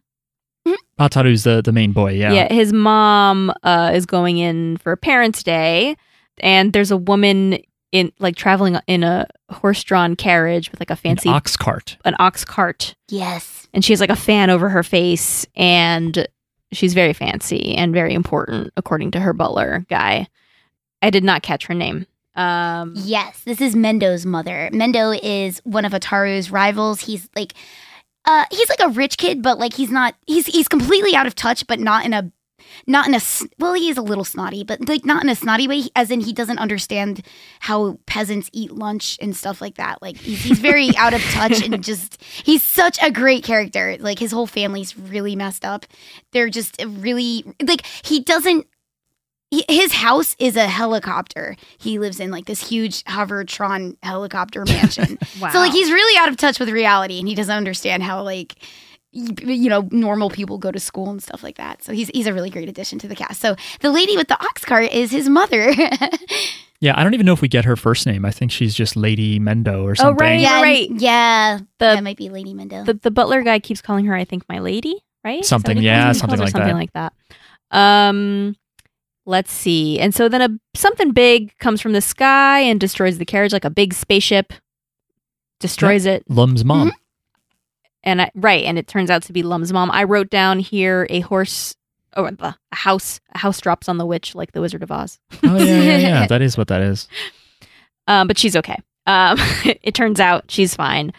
Ataru's the, the main boy, yeah. Yeah. His mom uh is going in for Parents' Day, and there's a woman in like traveling in a horse-drawn carriage with like a An fancy ox cart. an ox cart yes. and she has like a fan over her face and she's very fancy and very important according to her butler guy i did not catch her name um Yes, this is Mendo's mother. Mendo is one of Ataru's rivals. He's like uh he's like a rich kid, but like he's not he's he's completely out of touch, but not in a not in a well, he is a little snotty, but like not in a snotty way, as in he doesn't understand how peasants eat lunch and stuff like that. Like he's, he's very <laughs> out of touch and just he's such a great character. Like his whole family's really messed up. They're just really like he doesn't he- his house is a helicopter. He lives in like this huge hovertron helicopter mansion. <laughs> wow So like he's really out of touch with reality and he doesn't understand how like you know normal people go to school and stuff like that. So he's he's a really great addition to the cast. So the lady with the ox cart is his mother. <laughs> Yeah, I don't even know if we get her first name. I think she's just Lady Mendo or something. Oh, right. yeah, right. Yeah. The- that might be Lady Mendo. the, the butler guy keeps calling her i think my lady right Something, yeah, calls her? He something calls her like something like that um let's see and so then a something big comes from the sky and destroys the carriage like a big spaceship destroys it Lum's mom. Mm-hmm. And I, right and it turns out to be lum's mom. I wrote down here a horse or the a house a house drops on the witch like the wizard of oz. Oh yeah, yeah, yeah. <laughs> that is what that is. um, but she's okay. Um, <laughs> it turns out she's fine.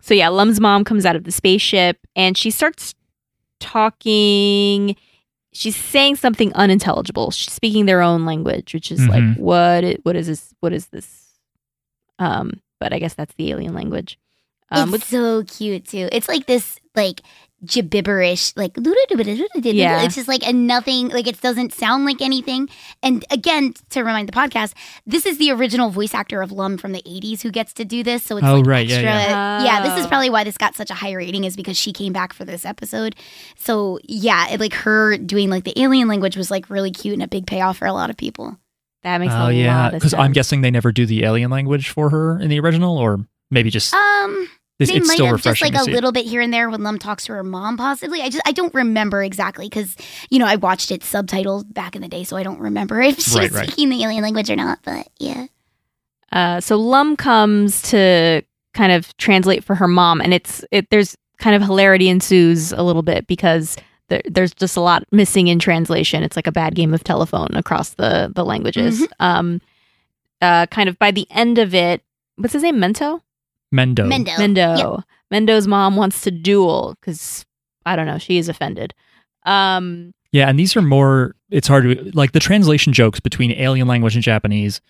So yeah lum's mom comes out of the spaceship and she starts talking. She's saying something unintelligible. She's speaking their own language which is like Mhm. what what is this what is this? Um but i guess that's the alien language um it's so cute too. It's like this like gibberish like Yeah. it's just like a nothing like it doesn't sound like anything and again to remind the podcast this is the original voice actor of lum from the 80s who gets to do this so it's Oh, like right. Yeah, extra yeah. yeah this is Oh. probably why this got such a high rating is because she came back for this episode so yeah it, like her doing like the alien language was like really cute and a big payoff for a lot of people that makes Oh a yeah, because I'm guessing they never do the alien language for her in the original, or maybe just um it's, they it's might still have just like a see. little bit here and there when Lum talks to her mom, possibly. I just I don't remember exactly because you know I watched it subtitled back in the day, so I don't remember if she Right, was right. speaking the alien language or not. But yeah, Uh, so Lum comes to kind of translate for her mom, and it's it. There's kind of hilarity ensues a little bit because there, there's just a lot missing in translation. It's like a bad game of telephone across the the languages. Um, uh, kind of by the end of it, what's his name? Mento. Mendo. Mendo. Mendo. Yep. Mendo's mom wants to duel because I don't know. She is offended. Um, Yeah, and these are more. It's hard to like the translation jokes between alien language and Japanese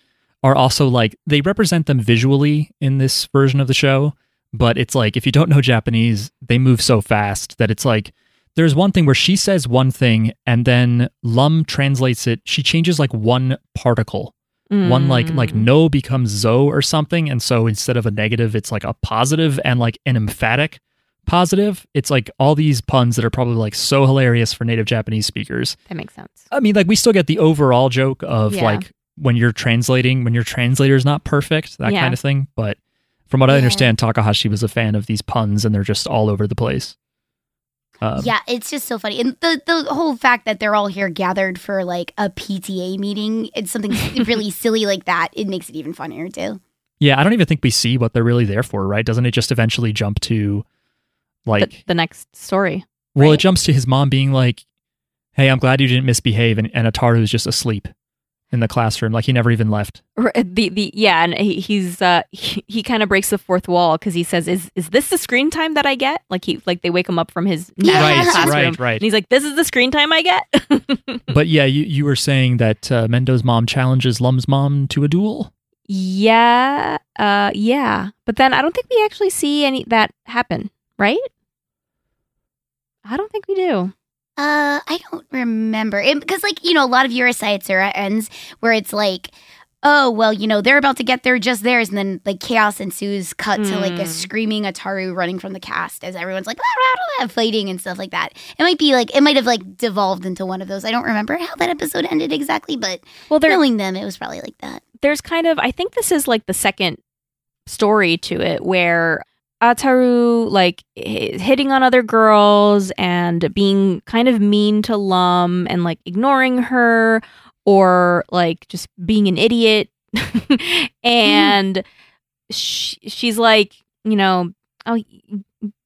are also like they represent them visually in this version of the show, but it's like if you don't know Japanese, they move so fast that it's like there's one thing where she says one thing and then Lum translates it. She changes like one particle. One like like mm, no becomes zo or something, and so instead of a negative, it's like a positive and like an emphatic positive. It's like all these puns that are probably like so hilarious for native Japanese speakers. that makes sense. I mean, like we still get the overall joke of Yeah. like when you're translating, when your translator is not perfect, that Yeah. kind of thing. But from what I Yeah. understand, Takahashi was a fan of these puns, and they're just all over the place. Um, yeah, it's just so funny. And the the whole fact that they're all here gathered for like a PTA meeting, it's something <laughs> really silly like that. It makes it even funnier too. Yeah, I don't even think we see what they're really there for, right? Doesn't it just eventually jump to like the, the next story. well, it jumps to his mom being like, "Hey, I'm glad you didn't misbehave," and, and Ataru is just asleep in the classroom, like he never even left. The the yeah, and he, he's uh he, he kind of breaks the fourth wall because he says, "Is is this the screen time that I get?" Like he like they wake him up from his nap in the Right, classroom, right, right. and he's like, "This is the screen time I get." <laughs> But yeah, you you were saying that uh, Mendo's mom challenges Lum's mom to a duel. yeah, uh, yeah, but then I don't think we actually see any that happen, right? I don't think we do. Uh, I don't remember because, like, you know, a lot of Urusei Yatsura ends where it's like, oh, well, you know, they're about to get there just theirs, and then like chaos ensues. Cut to like a Hmm. screaming Ataru running from the cast as everyone's like "Blah, blah, blah," fighting and stuff like that. It might be like it might have like devolved into one of those. I don't remember how that episode ended exactly, but Well, there knowing them, it was probably like that. there's kind of I think this is like the second story to it where Ataru like hitting on other girls and being kind of mean to Lum and like ignoring her or like just being an idiot. <laughs> And sh- she's like you know oh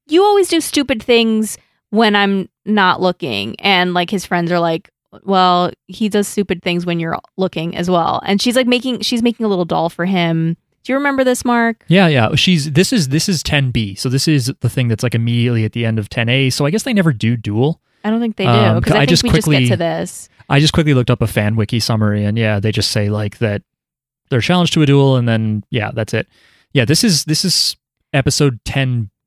you always do stupid things when I'm not looking. And like his friends are like well he does stupid things when you're looking as well. And she's like making she's making a little doll for him do you remember this mark Yeah, yeah. She's this is this is 10B, so this is the thing that's like immediately at the end of 10A. So I guess they never do duel. i don't think they do Um, because I i think just we quickly- just get to this I just quickly looked up a fan wiki summary, and yeah, they just say like that they're challenged to a duel, and then yeah, that's it. Yeah, this is this is episode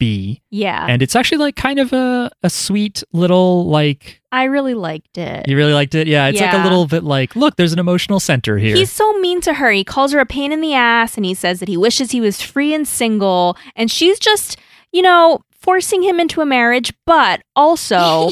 10B, yeah and it's actually like kind of a a sweet little like i really liked it you really liked it. Yeah, it's like a little bit like look, there's an emotional center here. He's so mean to her. He calls her a pain in the ass and he says that he wishes he was free and single. And she's just, you know, forcing him into a marriage, but also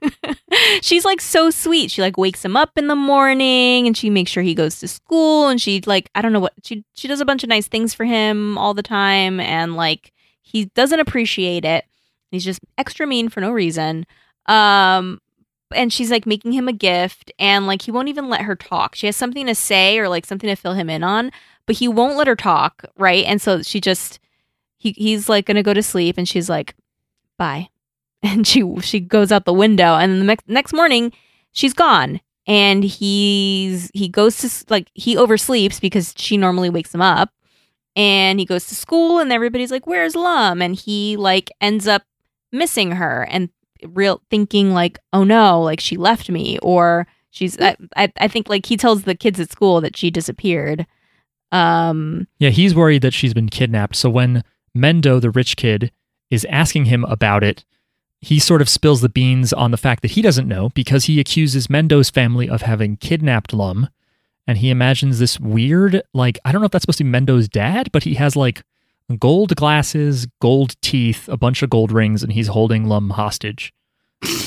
<laughs> <laughs> she's like so sweet. She like wakes him up in the morning and she makes sure he goes to school and she like I don't know what she she does a bunch of nice things for him all the time and like he doesn't appreciate it. He's just extra mean for no reason. Um and she's like making him a gift and like he won't even let her talk. She has something to say or like something to fill him in on, but he won't let her talk, right? And so she just he he's like to go to sleep and she's like bye. <laughs> And she she goes out the window and the next next morning she's gone and he's he goes to like he oversleeps because she normally wakes him up and he goes to school and everybody's like where's Lum and he like ends up missing her and real thinking like oh no like she left me or she's I, I, think like he tells the kids at school that she disappeared um Yeah, he's worried that she's been kidnapped. So when Mendo, the rich kid, is asking him about it, he sort of spills the beans on the fact that he doesn't know because he accuses Mendo's family of having kidnapped Lum. And he imagines this weird, like, I don't know if that's supposed to be Mendo's dad, but he has like gold glasses, gold teeth, a bunch of gold rings, and he's holding Lum hostage.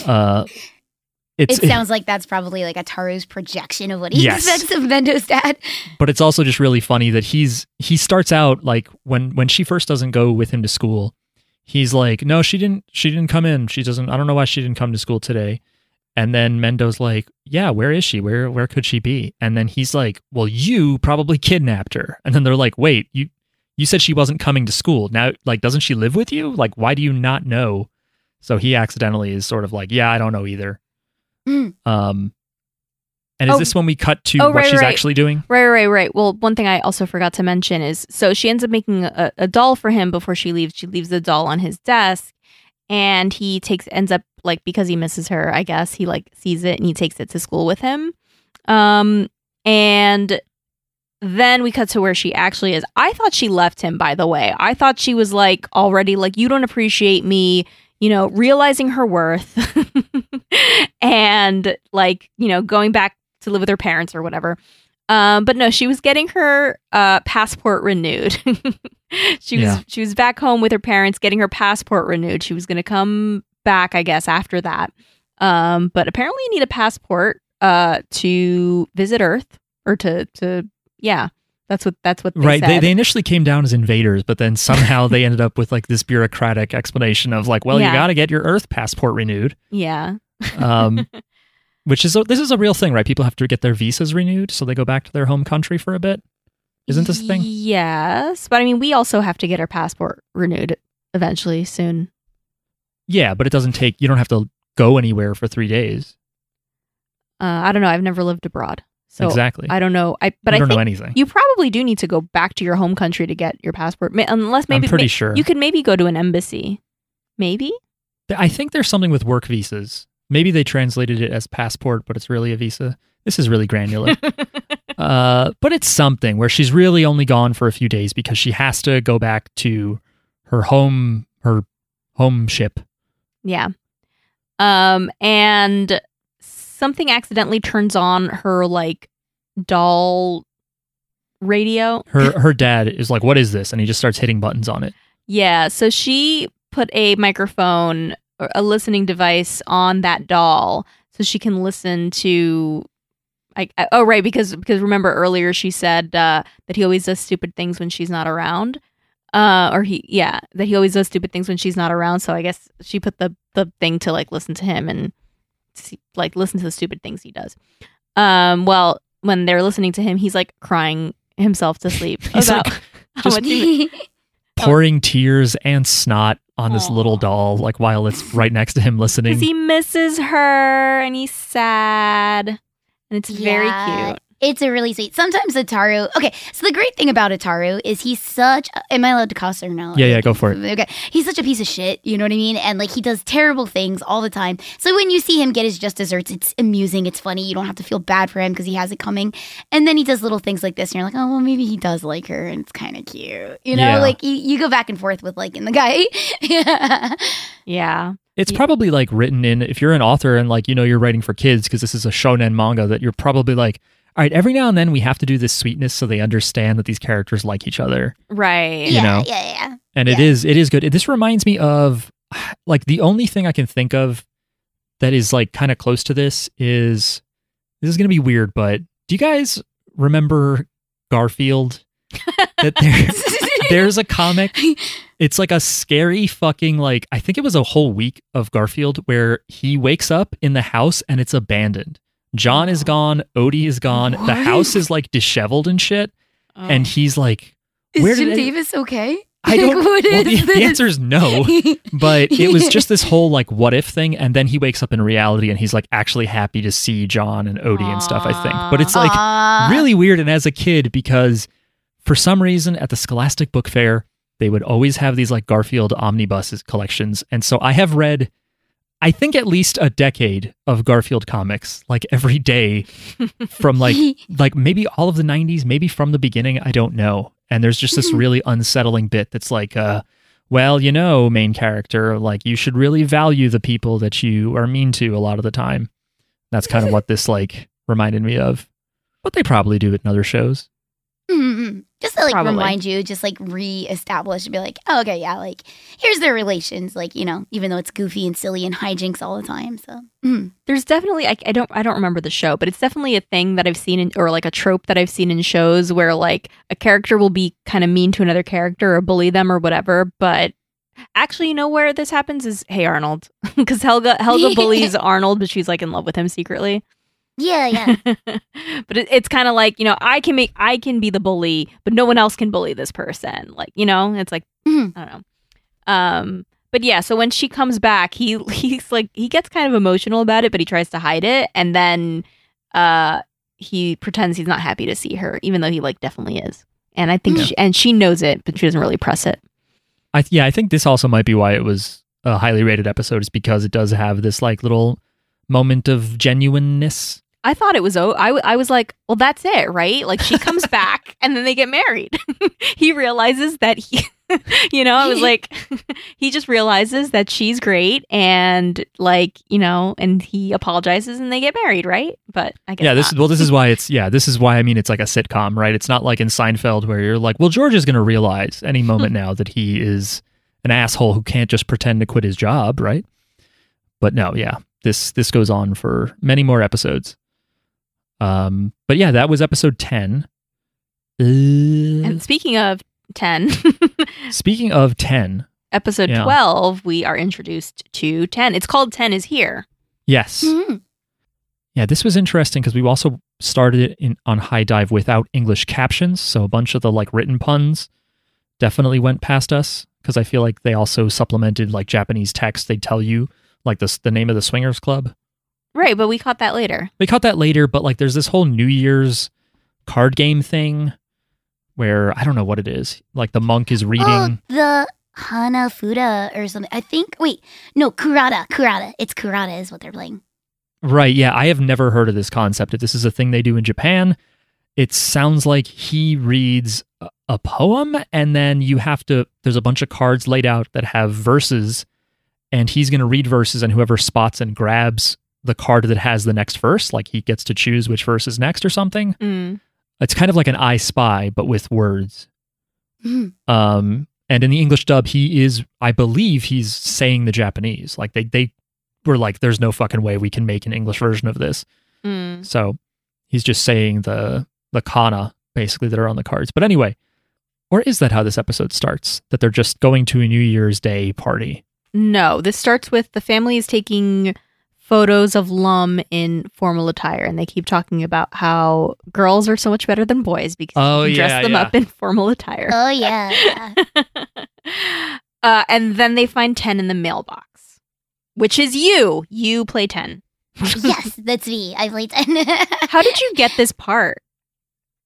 Uh, <laughs> it's, it sounds like that's probably like Ataru's projection of what he Yes. expects of Mendo's dad. but it's also just really funny that he's he starts out like when when she first doesn't go with him to school he's like no she didn't she didn't come in she doesn't i don't know why she didn't come to school today and then mendo's like yeah where is she where where could she be and then he's like well you probably kidnapped her and then they're like wait you you said she wasn't coming to school now like doesn't she live with you like why do you not know so he accidentally is sort of like yeah i don't know either Mm. um and is Oh. this when we cut to Oh, what right, she's right. actually doing Right, right, right. Well, one thing I also forgot to mention is so she ends up making a, a doll for him before she leaves. She leaves the doll on his desk, and he takes ends up like because he misses her. I guess he like sees it and he takes it to school with him. Um, and then we cut to where she actually is. I thought she left him. By the way, I thought she was like already like you don't appreciate me. You know, realizing her worth, <laughs> and like you know going back to live with her parents or whatever. Um, but no, she was getting her uh, passport renewed. <laughs> she was Yeah. she was back home with her parents, getting her passport renewed. She was going to come back, I guess, after that. Um, but apparently, you need a passport uh, to visit Earth or to to yeah. That's what that's what they right. said. They, they initially came down as invaders, but then somehow they ended up with like this bureaucratic explanation of like, well, Yeah. you got to get your Earth passport renewed. yeah. Um, <laughs> which is a, this is a real thing, right? People have to get their visas renewed, so they go back to their home country for a bit. Isn't this a thing? Yes, but I mean, we also have to get our passport renewed eventually soon. Yeah, but it doesn't take. You don't have to go anywhere for three days. Uh, I don't know. I've never lived abroad, so exactly. I don't know. I but I I don't think know anything. you probably do need to go back to your home country to get your passport, Ma- unless maybe I'm pretty may- sure. you could maybe go to an embassy. Maybe. I think there's something with work visas. Maybe they translated it as passport, but it's really a visa. This is really granular. <laughs> uh, but it's something where she's really only gone for a few days because she has to go back to her home, her home ship. Yeah. Um, and something accidentally turns on her like doll radio. Her her dad is like, "What is this?" And he just starts hitting buttons on it. Yeah, so she put a microphone or a listening device on that doll so she can listen to I, I- oh right because because remember earlier she said uh, that he always does stupid things when she's not around uh or he yeah that he always does stupid things when she's not around so I guess she put the the thing to like listen to him and see, like listen to the stupid things he does um well when they're listening to him he's like crying himself to sleep <laughs> He's, about like, <laughs> how just- much he- <laughs> Pouring tears and snot on this Aw. little doll, like while it's right next to him listening. Because he misses her and he's sad. And it's very cute. It's a really sweet. Sometimes Ataru. Okay, so the great thing about Ataru is he's such. Am I allowed to cuss or no? Yeah, yeah, go for it. Okay, he's such a piece of shit. You know what I mean? And like he does terrible things all the time. So when you see him get his just desserts, it's amusing. It's funny. You don't have to feel bad for him because he has it coming. And then he does little things like this, and you're like, oh well, maybe he does like her, and it's kind of cute. You know, Yeah. like you, you go back and forth with liking the guy. yeah. <laughs> Yeah. It's probably like written in if you're an author and like you know you're writing for kids because this is a shonen manga that you're probably like, all right, every now and then we have to do this sweetness so they understand that these characters like each other. Right. You yeah, know? yeah, yeah. And it Yeah. is it is good. This reminds me of <sighs> like the only thing I can think of that is like kind of close to this is this is gonna be weird, but do you guys remember Garfield? <laughs> that there, <laughs> there's a comic <laughs> it's like a scary fucking like I think it was a whole week of Garfield where he wakes up in the house and it's abandoned. Jon is gone, Odie is gone, the house is like disheveled and shit, Oh. and he's like Is Where Jim did it- Davis okay? I don't Like, what well, the, is the answer is no. <laughs> But it was <laughs> just this whole like what if thing, and then he wakes up in reality and he's like actually happy to see Jon and Odie and stuff, I think. But it's like Aw. really weird and as a kid because for some reason at the Scholastic Book Fair they would always have these like Garfield omnibuses collections and so I have read I think at least a decade of Garfield comics like every day <laughs> from like like maybe all of the 90s maybe from the beginning I don't know. And there's just this <laughs> really unsettling bit that's like uh well you know main character like you should really value the people that you are mean to a lot of the time. That's kind of <laughs> what this like reminded me of. But they probably do it in other shows. Mhm. Just to like Probably. remind you, just like re-establish and be like, oh, okay, yeah, like here's their relations, like you know, even though it's goofy and silly and hijinks all the time. So mm. There's definitely I, I don't I don't remember the show, but it's definitely a thing that I've seen in or like a trope that I've seen in shows where like a character will be kind of mean to another character or bully them or whatever, but actually you know where this happens is Hey Arnold <laughs> because Helga Helga <laughs> bullies Arnold, but she's like in love with him secretly. Yeah, yeah, <laughs> but it, it's kind of like you know I can make I can be the bully, but no one else can bully this person. Like you know, it's like Mhm. I don't know. Um, but yeah, so when she comes back, he <laughs> he's like he gets kind of emotional about it, but he tries to hide it, and then uh he pretends he's not happy to see her, even though he like definitely is. And I think Yeah. she, and she knows it, but she doesn't really press it. I yeah, I think this also might be why it was a highly rated episode is because it does have this like little moment of genuineness. I thought it was oh I, w- I was like well that's it right like she comes <laughs> back and then they get married <laughs> he realizes that he <laughs> you know I was like he just realizes that she's great and like you know and he apologizes and they get married right but I guess Yeah, this not. is well, this is why it's yeah, this is why I mean it's like a sitcom, right? It's not like in Seinfeld where you're like, well, George is going to realize any moment now that he is an asshole who can't just pretend to quit his job, right? But no, yeah, this this goes on for many more episodes. Um, but yeah, that was episode ten. Uh, And speaking of 10, <laughs> speaking of 10, episode Yeah. 12, we are introduced to 10. It's called 10 is here. yes. Mhm. Yeah, this was interesting because we also started it in on HIDIVE without English captions, so a bunch of the like written puns definitely went past us because I feel like they also supplemented like Japanese text. They tell you like the the name of the swingers club. Right, but we caught that later. We caught that later, but like there's this whole New Year's card game thing where I don't know what it is. Like the monk is reading. Oh, the Hanafuda or something. I think. Wait, no, Karuta. Karuta. It's Karuta is what they're playing. Right. Yeah. I have never heard of this concept. If this is a thing they do in Japan, it sounds like he reads a- a poem and then you have to, there's a bunch of cards laid out that have verses and he's going to read verses and whoever spots and grabs the card that has the next verse, like he gets to choose which verse is next or something. Mm. It's kind of like an I spy, but with words. Mhm. Um, and in the English dub, he is, I believe he's saying the Japanese. Like they, they were like, there's no fucking way we can make an English version of this. Mm. So he's just saying the the kana basically that are on the cards. But anyway, or is that how this episode starts? That they're just going to a New Year's Day party? No, this starts with the family is taking photos of Lum in formal attire, and they keep talking about how girls are so much better than boys because Oh, you can dress yeah, them yeah. up in formal attire. Oh yeah. yeah. <laughs> uh, and then they find 10 in the mailbox, which is you. You play 10. yes, that's me. I played ten. <laughs> How did you get this part?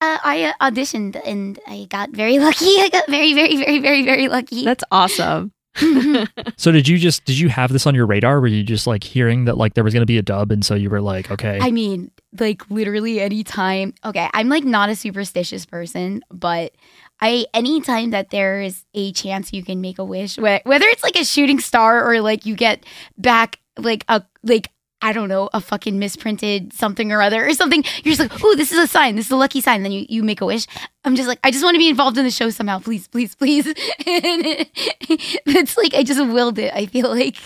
Uh, I uh, auditioned and I got very lucky. <laughs> I got very, very, very, very, very lucky. That's awesome. <laughs> So did you just did you have this on your radar? Were you just like hearing that like there was to be a dub, and so you were like, okay, I mean, like literally anytime. Okay, I'm like not a superstitious person, but I anytime that there is a chance you can make a wish, whether it's like a shooting star or like you get back like a like I don't know a fucking misprinted something or other or something, you're just like, oh, this is a sign, this is a lucky sign. Then you you make a wish. I'm just like, I just want to be involved in the show somehow, please, please, please. and <laughs> it's like I just willed it. I feel like.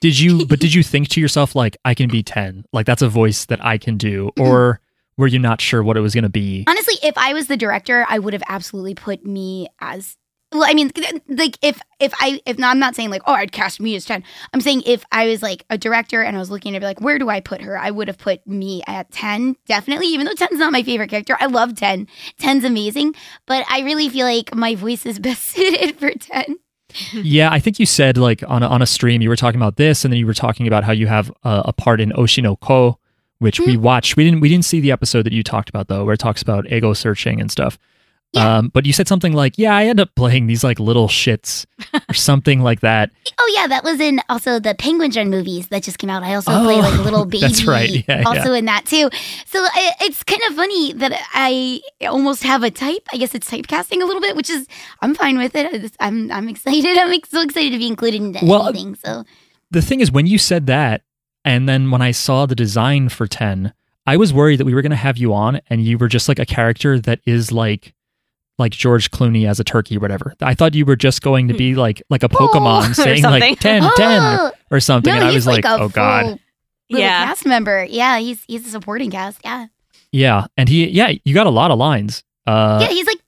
did you? But did <laughs> you think to yourself like I can be ten? Like that's a voice that I can do, mm-hmm. or were you not sure what it was going to be? Honestly, if I was the director, I would have absolutely put me as well. I mean, like if if I if not, I'm not saying like oh I'd cast me as ten. I'm saying if I was like a director and I was looking to be like where do I put her, I would have put me at ten definitely. Even though 10's not my favorite character, I love ten. 10's amazing, but I really feel like my voice is <laughs> best suited for ten. yeah, I think you said like on a, on a stream you were talking about this, and then you were talking about how you have a, a part in Oshi no Ko, which we mm-hmm. watched. We didn't we didn't see the episode that you talked about though, where it talks about ego searching and stuff. Yeah. Um, but you said something like, "Yeah, I end up playing these like little shits <laughs> or something like that." Oh yeah, that was in also the Penguindrum movies that just came out. I also Oh, play like little <laughs> baby. that's right. Yeah, also yeah. in that too. So I, it's kind of funny that I almost have a type. I guess it's typecasting a little bit, which is I'm fine with it. I'm I'm excited. <laughs> I'm so excited to be included in Well, anything. So The thing is, when you said that, and then when I saw the design for ten, I was worried that we were going to have you on, and you were just like a character that is like. Like George Clooney as a turkey, or whatever. I thought you were just going to be like like a <laughs> Pokemon or saying like 10, <gasps> 10 Oh, or something. no, and I was like, like, oh god. Yeah. cast member. Yeah, he's he's a supporting cast. Yeah, Yeah, and he yeah, you got a lot of lines. Uh yeah, he's like kind of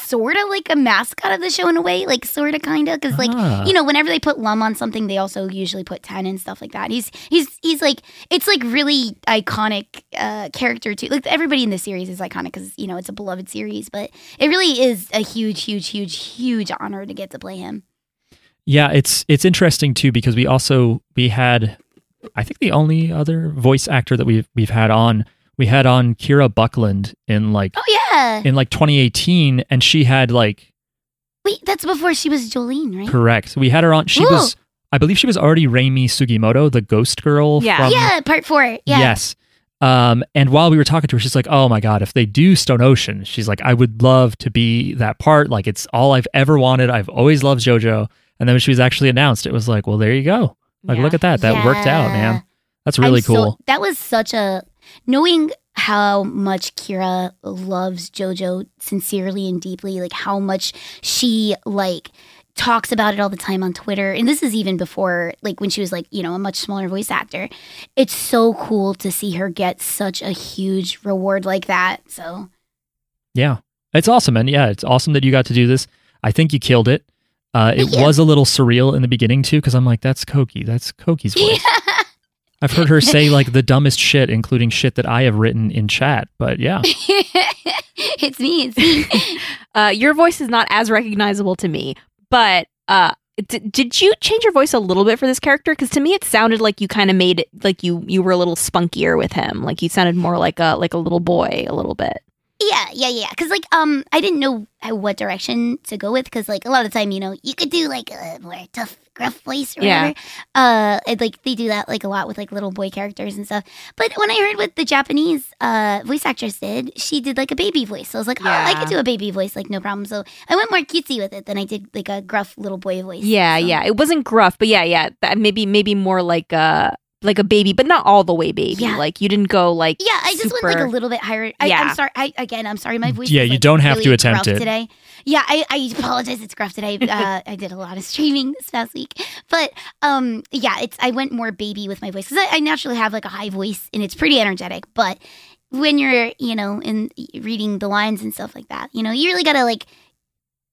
sort of like a mascot of the show in a way, like sort of kind of because like ah. you know, whenever they put Lum on something, they also usually put ten and stuff like that. He's he's he's like it's like really iconic uh, character too. Like everybody in the series is iconic because you know it's a beloved series, but it really is a huge, huge, huge, huge honor to get to play him. Yeah, it's it's interesting too because we also we had I think the only other voice actor that we've we've had on we had on Kira Buckland in like Oh yeah, in like 2018 and she had like wait, that's before she was Jolyne, right? correct. We had her on she Ooh. was I believe she was already Reimi Sugimoto, the ghost girl Yeah. from yeah, part four. Yeah, Yes. Um, and while we were talking to her, she's like, "Oh my god, if they do Stone Ocean, she's like, I would love to be that part. Like, it's all I've ever wanted. I've always loved JoJo." And then when she was actually announced, it was like, "Well, there you go. Like, Yeah. look at that. That worked out, man. That's really I'm so- cool." that was such a knowing how much Kira loves JoJo sincerely and deeply, like how much she like talks about it all the time on Twitter. And this is even before like when she was like, you know, a much smaller voice actor. It's so cool to see her get such a huge reward like that. So yeah, It's awesome, and yeah, it's awesome that you got to do this. I think you killed it. Uh, it you. was a little surreal in the beginning too, because I'm like, that's Coqui. That's Coqui's <laughs> voice. I've heard her say like the dumbest shit, including shit that I have written in chat. But yeah, <laughs> it's me. It's me. <laughs> Uh, your voice is not as recognizable to me, but uh, d- did you change your voice a little bit for this character? Because to me, it sounded like you kind of made it like you you were a little spunkier with him. Like you sounded more like a like a little boy a little bit. Yeah, yeah, yeah. Because like, um, I didn't know what direction to go with. Because like a lot of the time, you know, you could do like a more tough, gruff voice or Yeah. whatever. Uh, and, like they do that like a lot with like little boy characters and stuff. But when I heard what the Japanese uh voice actress did, she did like a baby voice. So I was like, oh, I Yeah. could do a baby voice, like no problem. So I went more cutesy with it than I did like a gruff little boy voice. Yeah, So- yeah. It wasn't gruff, but yeah, yeah. That maybe maybe more like a like a baby, but not all the way baby. Yeah. Like you didn't go like Yeah, I just went like a little bit higher. I, Yeah. I'm sorry. I, again, I'm sorry. My voice. Yeah, is, you like, don't have to attempt it. today. Yeah, I, I apologize. It's gruff today. <laughs> Uh, I did a lot of streaming this past week, but um, yeah, it's I went more baby with my voice because I, I naturally have like a high voice and it's pretty energetic. But when you're, you know, in reading the lines and stuff like that, you know, you really gotta like,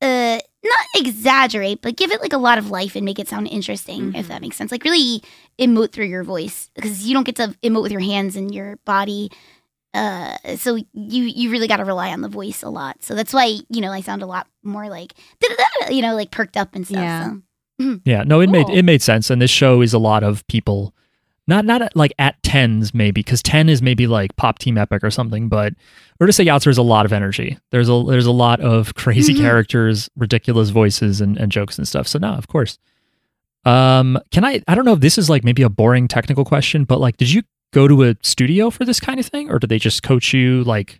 uh, not exaggerate, but give it like a lot of life and make it sound interesting, if Mhm. that makes sense. Like really emote through your voice because you don't get to emote with your hands and your body uh so you you really got to rely on the voice a lot so that's why you know i sound a lot more like <laughs> you know like perked up and stuff Yeah. so yeah. No, it made it made sense, and this show is a lot of people. Not not at, like at tens maybe because ten is maybe like Pop Team Epic or something, but Urusei Yatsura is a lot of energy. There's a there's a lot of crazy Mhm. characters, ridiculous voices, and, and jokes and stuff. So no, of course. Um, can I? I don't know if this is like maybe a boring technical question, but like, did you go to a studio for this kind of thing, or did they just coach you like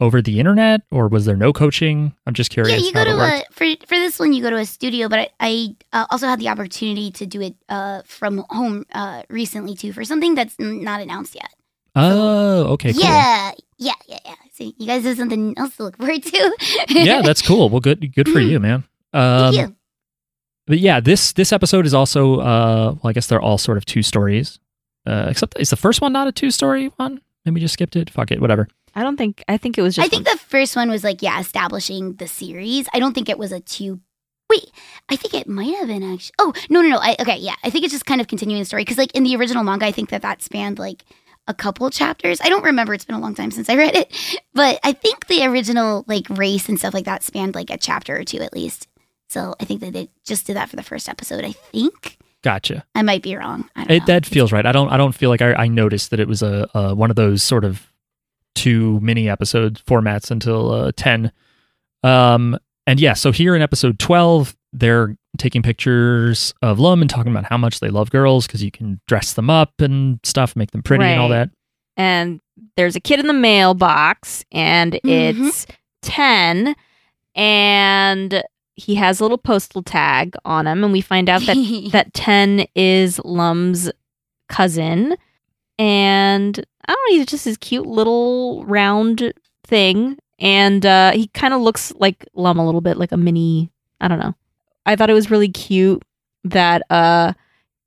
over the internet, or was there no coaching? I'm just curious. yeah you go to a for for this one you go to a studio but i, I uh, also had the opportunity to do it uh from home uh recently too for something that's not announced yet Oh, okay, cool. yeah yeah yeah yeah so you guys have something else to look forward to <laughs> yeah, that's cool. Well, good, good for you, man. Um, thank you But yeah, this this episode is also, uh, well, I guess they're all sort of two stories. Uh, except is the first one not a two story one? Maybe just skipped it. Fuck it, whatever. I don't think I think it was just I think the first one was like, yeah, establishing the series. I don't think it was a two. Wait, I think it might have been actually. Oh no, no, no. I, okay, yeah, I think it's just kind of continuing the story because, like, in the original manga, I think that that spanned like a couple chapters. I don't remember. It's been a long time since I read it, <laughs> but I think the original like race and stuff like that spanned like a chapter or two at least. So I think that they just did that for the first episode. I think Gotcha. I might be wrong. I don't It, that feels right. I don't. I don't feel like I, I noticed that it was a, a one of those sort of two mini episode formats until uh, ten. Um, and yeah, so here in episode twelve, they're taking pictures of Lum and talking about how much they love girls because you can dress them up and stuff, make them pretty and all that. and there's a kid in the mailbox and Mhm. it's 10 and he has a little postal tag on him and we find out that <laughs> that 10 is Lum's cousin and I don't know he's just his cute little round thing and uh he kind of looks like Lum a little bit like a mini I don't know. I thought it was really cute that uh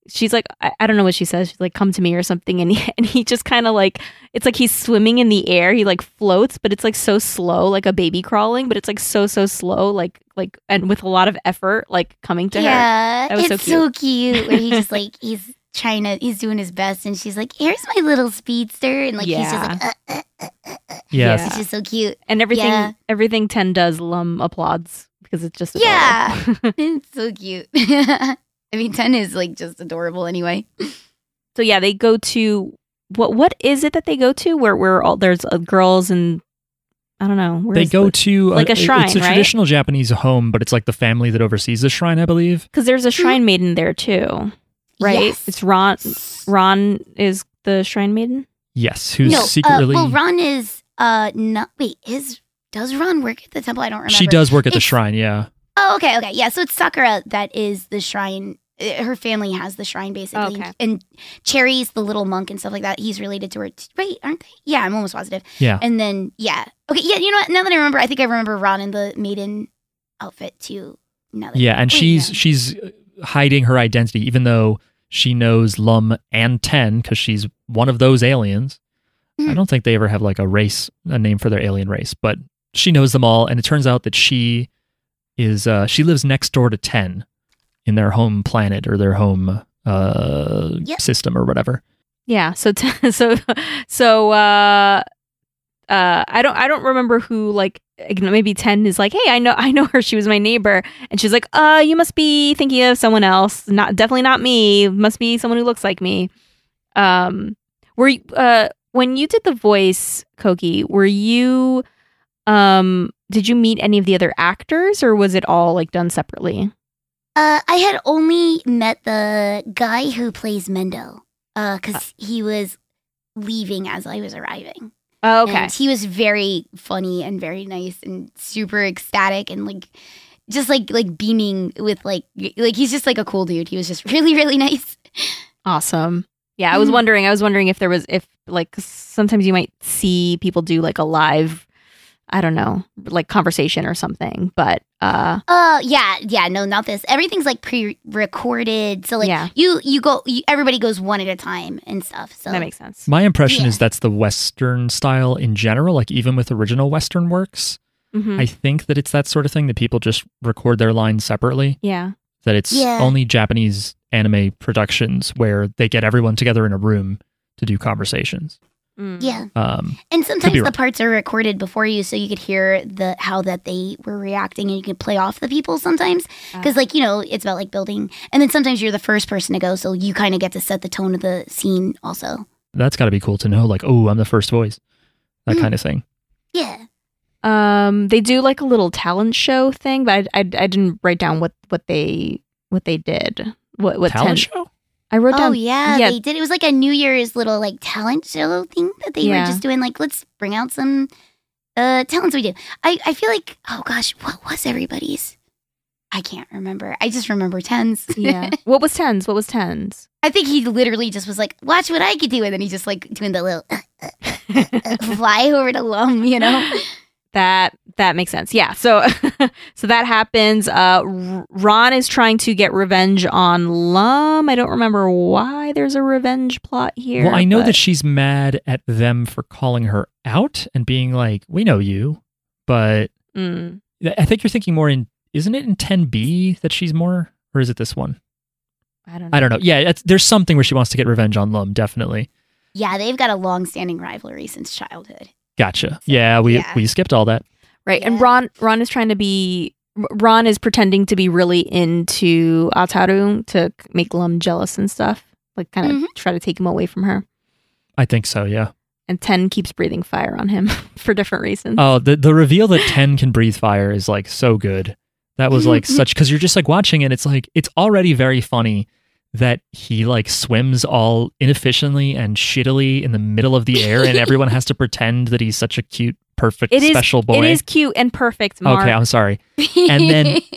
she's like I, I don't know what she says she's like come to me or something and he, <laughs> and he just kind of like it's like he's swimming in the air he like floats but it's like so slow like a baby crawling but it's like so so slow like like and with a lot of effort like coming to her yeah, That was so it's so cute. Where he's just <laughs> like he's trying to, he's doing his best, and she's like, "Here's my little speedster," and like he's just like, uh, uh, uh, uh, uh. Yes. it's just so cute. and everything Yeah. everything 10 does lum applauds because it's just Yeah. It's <laughs> <laughs> so cute. <laughs> I mean, ten is like just adorable anyway. so yeah they go to what what is it that they go to where where all there's uh, girls and I don't know They go to like a it- shrine, It's a right? traditional Japanese home, but it's like the family that oversees the shrine, I believe. because there's a shrine maiden there too right Yes. it's Ran Ran is the shrine maiden Yes, who's no, secretly. Uh, well, Ran is uh not. Wait, is does Ran work at the temple? I don't remember. she does work at the shrine. Yeah. Oh, okay, okay, yeah. So it's Sakura that is the shrine. uh, Her family has the shrine basically, Okay. and Cherry's the little monk and stuff like that. He's related to her. T- Wait, aren't they? Yeah, I'm almost positive. Yeah. And then yeah, okay, yeah. You know what? Now that I remember, I think I remember Ran in the maiden outfit too. Now that Yeah, and she's yeah. she's hiding her identity, even though she knows Lum and Ten because she's one of those aliens. I Mhm. don't think they ever have like a race, a name for their alien race, but she knows them all, and it turns out that she is uh, she lives next door to Ten in their home planet or their home uh, Yep. system or whatever. Yeah. So t- <laughs> so so uh uh I don't I don't remember who like maybe 10 is like, "Hey, I know I know her. She was my neighbor." And she's like, "Uh, you must be thinking of someone else. Not definitely not me. Must be someone who looks like me." Um were you, uh when you did the voice, Coqui, were you um did you meet any of the other actors or was it all like done separately? Uh, I had only met the guy who plays Mendo, uh, because he was leaving as I was arriving. Oh, okay. And he was very funny and very nice and super ecstatic and like just like like beaming with like like he's just like a cool dude. He was just <laughs> really really nice. Awesome. Yeah, I was Mhm. wondering. I was wondering if there was if like sometimes you might see people do like a live, I don't know, like conversation or something. But uh, Uh yeah, yeah, no, not this. Everything's like pre-recorded. So like Yeah. you you go you, everybody goes one at a time and stuff. So that makes sense. My impression Yeah. is that's the Western style in general, like even with original Western works. Mhm. I think that it's that sort of thing that people just record their lines separately. yeah. That it's Yeah. only Japanese anime productions where they get everyone together in a room to do conversations. Mm. yeah. Um, And sometimes the wrong. parts are recorded before you, so you could hear the how that they were reacting, and you could play off the people sometimes. Because, Ah. like you know, it's about like building, and then sometimes you're the first person to go, so you kind of get to set the tone of the scene, also. that's got to be cool to know. Like, oh, I'm the first voice, that Mm. kind of thing. Yeah. Um, they do like a little talent show thing, but I, I, I didn't write down what what they what they did. What what Talent 10 show? I wrote Oh down. yeah, yeah. they did. It was like a New Year's little like talent show thing that they Yeah. were just doing. Like, let's bring out some uh talents we do. I I feel like oh gosh, what was everybody's? I can't remember. I just remember Ten's. yeah. <laughs> What was Ten's? What was Ten's? I think he literally just was like, watch what I could do, and then he's just like doing the little uh, <laughs> <laughs> fly over to Lum, you know. That that makes sense. Yeah. So <laughs> so that happens. Uh, Ran is trying to get revenge on Lum. I don't remember why there's a revenge plot here. well, I know but- that she's mad at them for calling her out and being like, "We know you," but Mm. I think you're thinking more in. Isn't it in 10b that she's more, or is it this one? I don't. Know. I don't know. Yeah, it's, there's something where she wants to get revenge on Lum. Definitely. Yeah, they've got a long-standing rivalry since childhood. Gotcha. Yeah, we yeah. we skipped all that. Right. And Ran Ran is trying to be. Ran is pretending to be really into Ataru to make Lum jealous and stuff. Like, kind of Mhm. try to take him away from her. I think so. Yeah. And Ten keeps breathing fire on him <laughs> for different reasons. Oh, the the reveal that Ten can breathe fire is like so good. That was like such because you're just like watching it. it's like it's already very funny that he like swims all inefficiently and shittily in the middle of the air and everyone has to pretend that he's such a cute, perfect, It is- special boy. It is cute and perfect, Mark. okay, I'm sorry. And then- <laughs>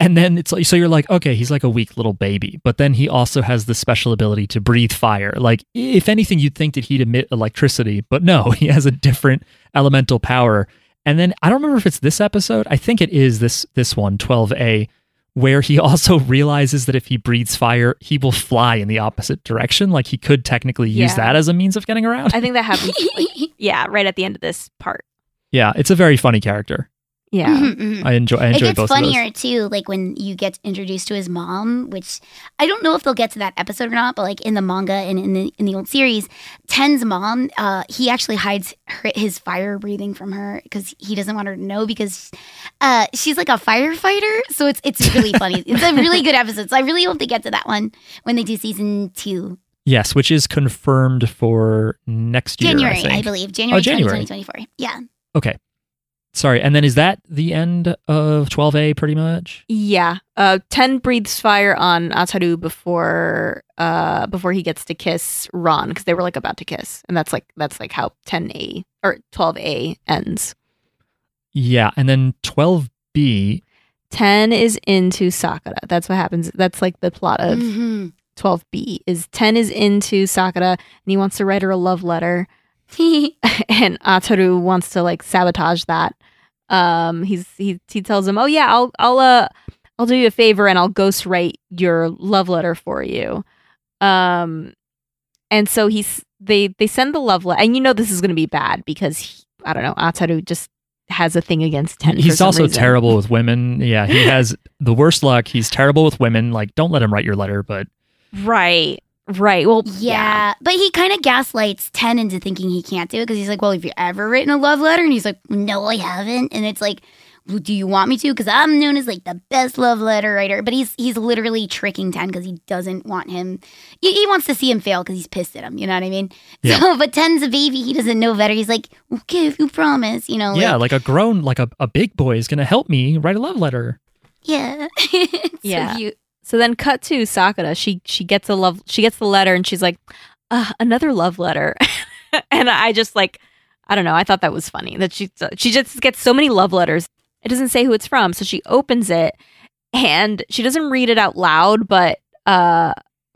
And then it's like so you're like, okay, he's like a weak little baby, but then he also has the special ability to breathe fire. Like if anything, you'd think that he'd emit electricity, but no, <laughs> he has a different elemental power. And then I don't remember if it's this episode. I think it is this this one, 12A, where he <laughs> also realizes that if he breathes fire, he will fly in the opposite direction. Like he could technically use Yeah. that as a means of getting around. I think that happens. like, <laughs> yeah, right at the end of this part. yeah, it's a very funny character. Yeah. Mhm, mhm. I enjoy I it enjoy gets both funnier of those. too, like when you get introduced to his mom, which I don't know if they'll get to that episode or not, but like in the manga and in the in the old series, Ten's mom, uh, he actually hides her, his fire breathing from her because he doesn't want her to know because uh, she's like a firefighter. So it's it's really <laughs> funny. it's a really good episode. So I really hope they get to that one when they do season two, Yes, which is confirmed for next year. January, I, I, believe, January, Oh, January. 2024. Yeah. Okay. Sorry. And then is that the end of 12A pretty much? Yeah. Uh, Ten breathes fire on Ataru before uh before he gets to kiss Ran because they were like about to kiss, and that's like that's like how ten A or twelve A ends. Yeah. And then 12B, Ten is into Sakura. That's what happens. That's like the plot of Mhm. twelve B. Is ten is into Sakura and he wants to write her a love letter, <laughs> and Ataru wants to like sabotage that. Um, he's he he tells him, "Oh yeah, I'll I'll uh I'll do you a favor and I'll ghostwrite your love letter for you." Um, and so he's they they send the love letter, and you know this is going to be bad because he, I don't know Ataru just has a thing against Ten. He's also reason. terrible with women. Yeah, he has the worst luck. He's terrible with women. Like, don't let him write your letter. But Right. Right. Well, Yeah, but he kind of gaslights Ten into thinking he can't do it because he's like, "Well, have you ever written a love letter?" And he's like, "No, I haven't." And it's like, well, "Do you want me to?" Because I'm known as like the best love letter writer. But he's he's literally tricking Ten because he doesn't want him. He, he wants to see him fail because he's pissed at him. You know what I mean? Yeah. So, but Ten's a baby. He doesn't know better. He's like, "Okay, if you promise," you know. yeah, like, like a grown, like a, a big boy is going to help me write a love letter. yeah, <laughs> It's so Yeah. cute. So then cut to Sakura. She she gets a love she gets the letter and she's like, uh, another love letter. <laughs> and I just like I don't know, I thought that was funny. That she she just gets so many love letters. It doesn't say who it's from. So she opens it and she doesn't read it out loud, but uh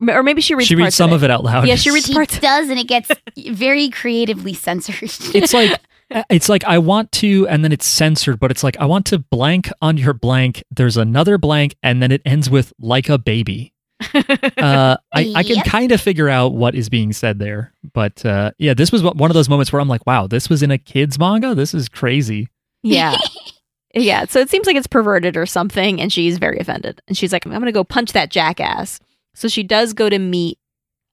or maybe she reads she reads parts some of of it out loud. Yeah, she reads She parts does, and it gets very creatively censored. it's like <laughs> it's like I want to, and then it's censored, but it's like I want to blank on your blank. There's another blank, and then it ends with like a baby. <laughs> Uh, I, I can kind of figure out what is being said there, but uh, yeah, this was one of those moments where I'm like, wow, this was in a kids manga. This is crazy. Yeah. <laughs> yeah. So it seems like it's perverted or something, and she's very offended. And she's like, I'm gonna go punch that jackass. So she does go to meet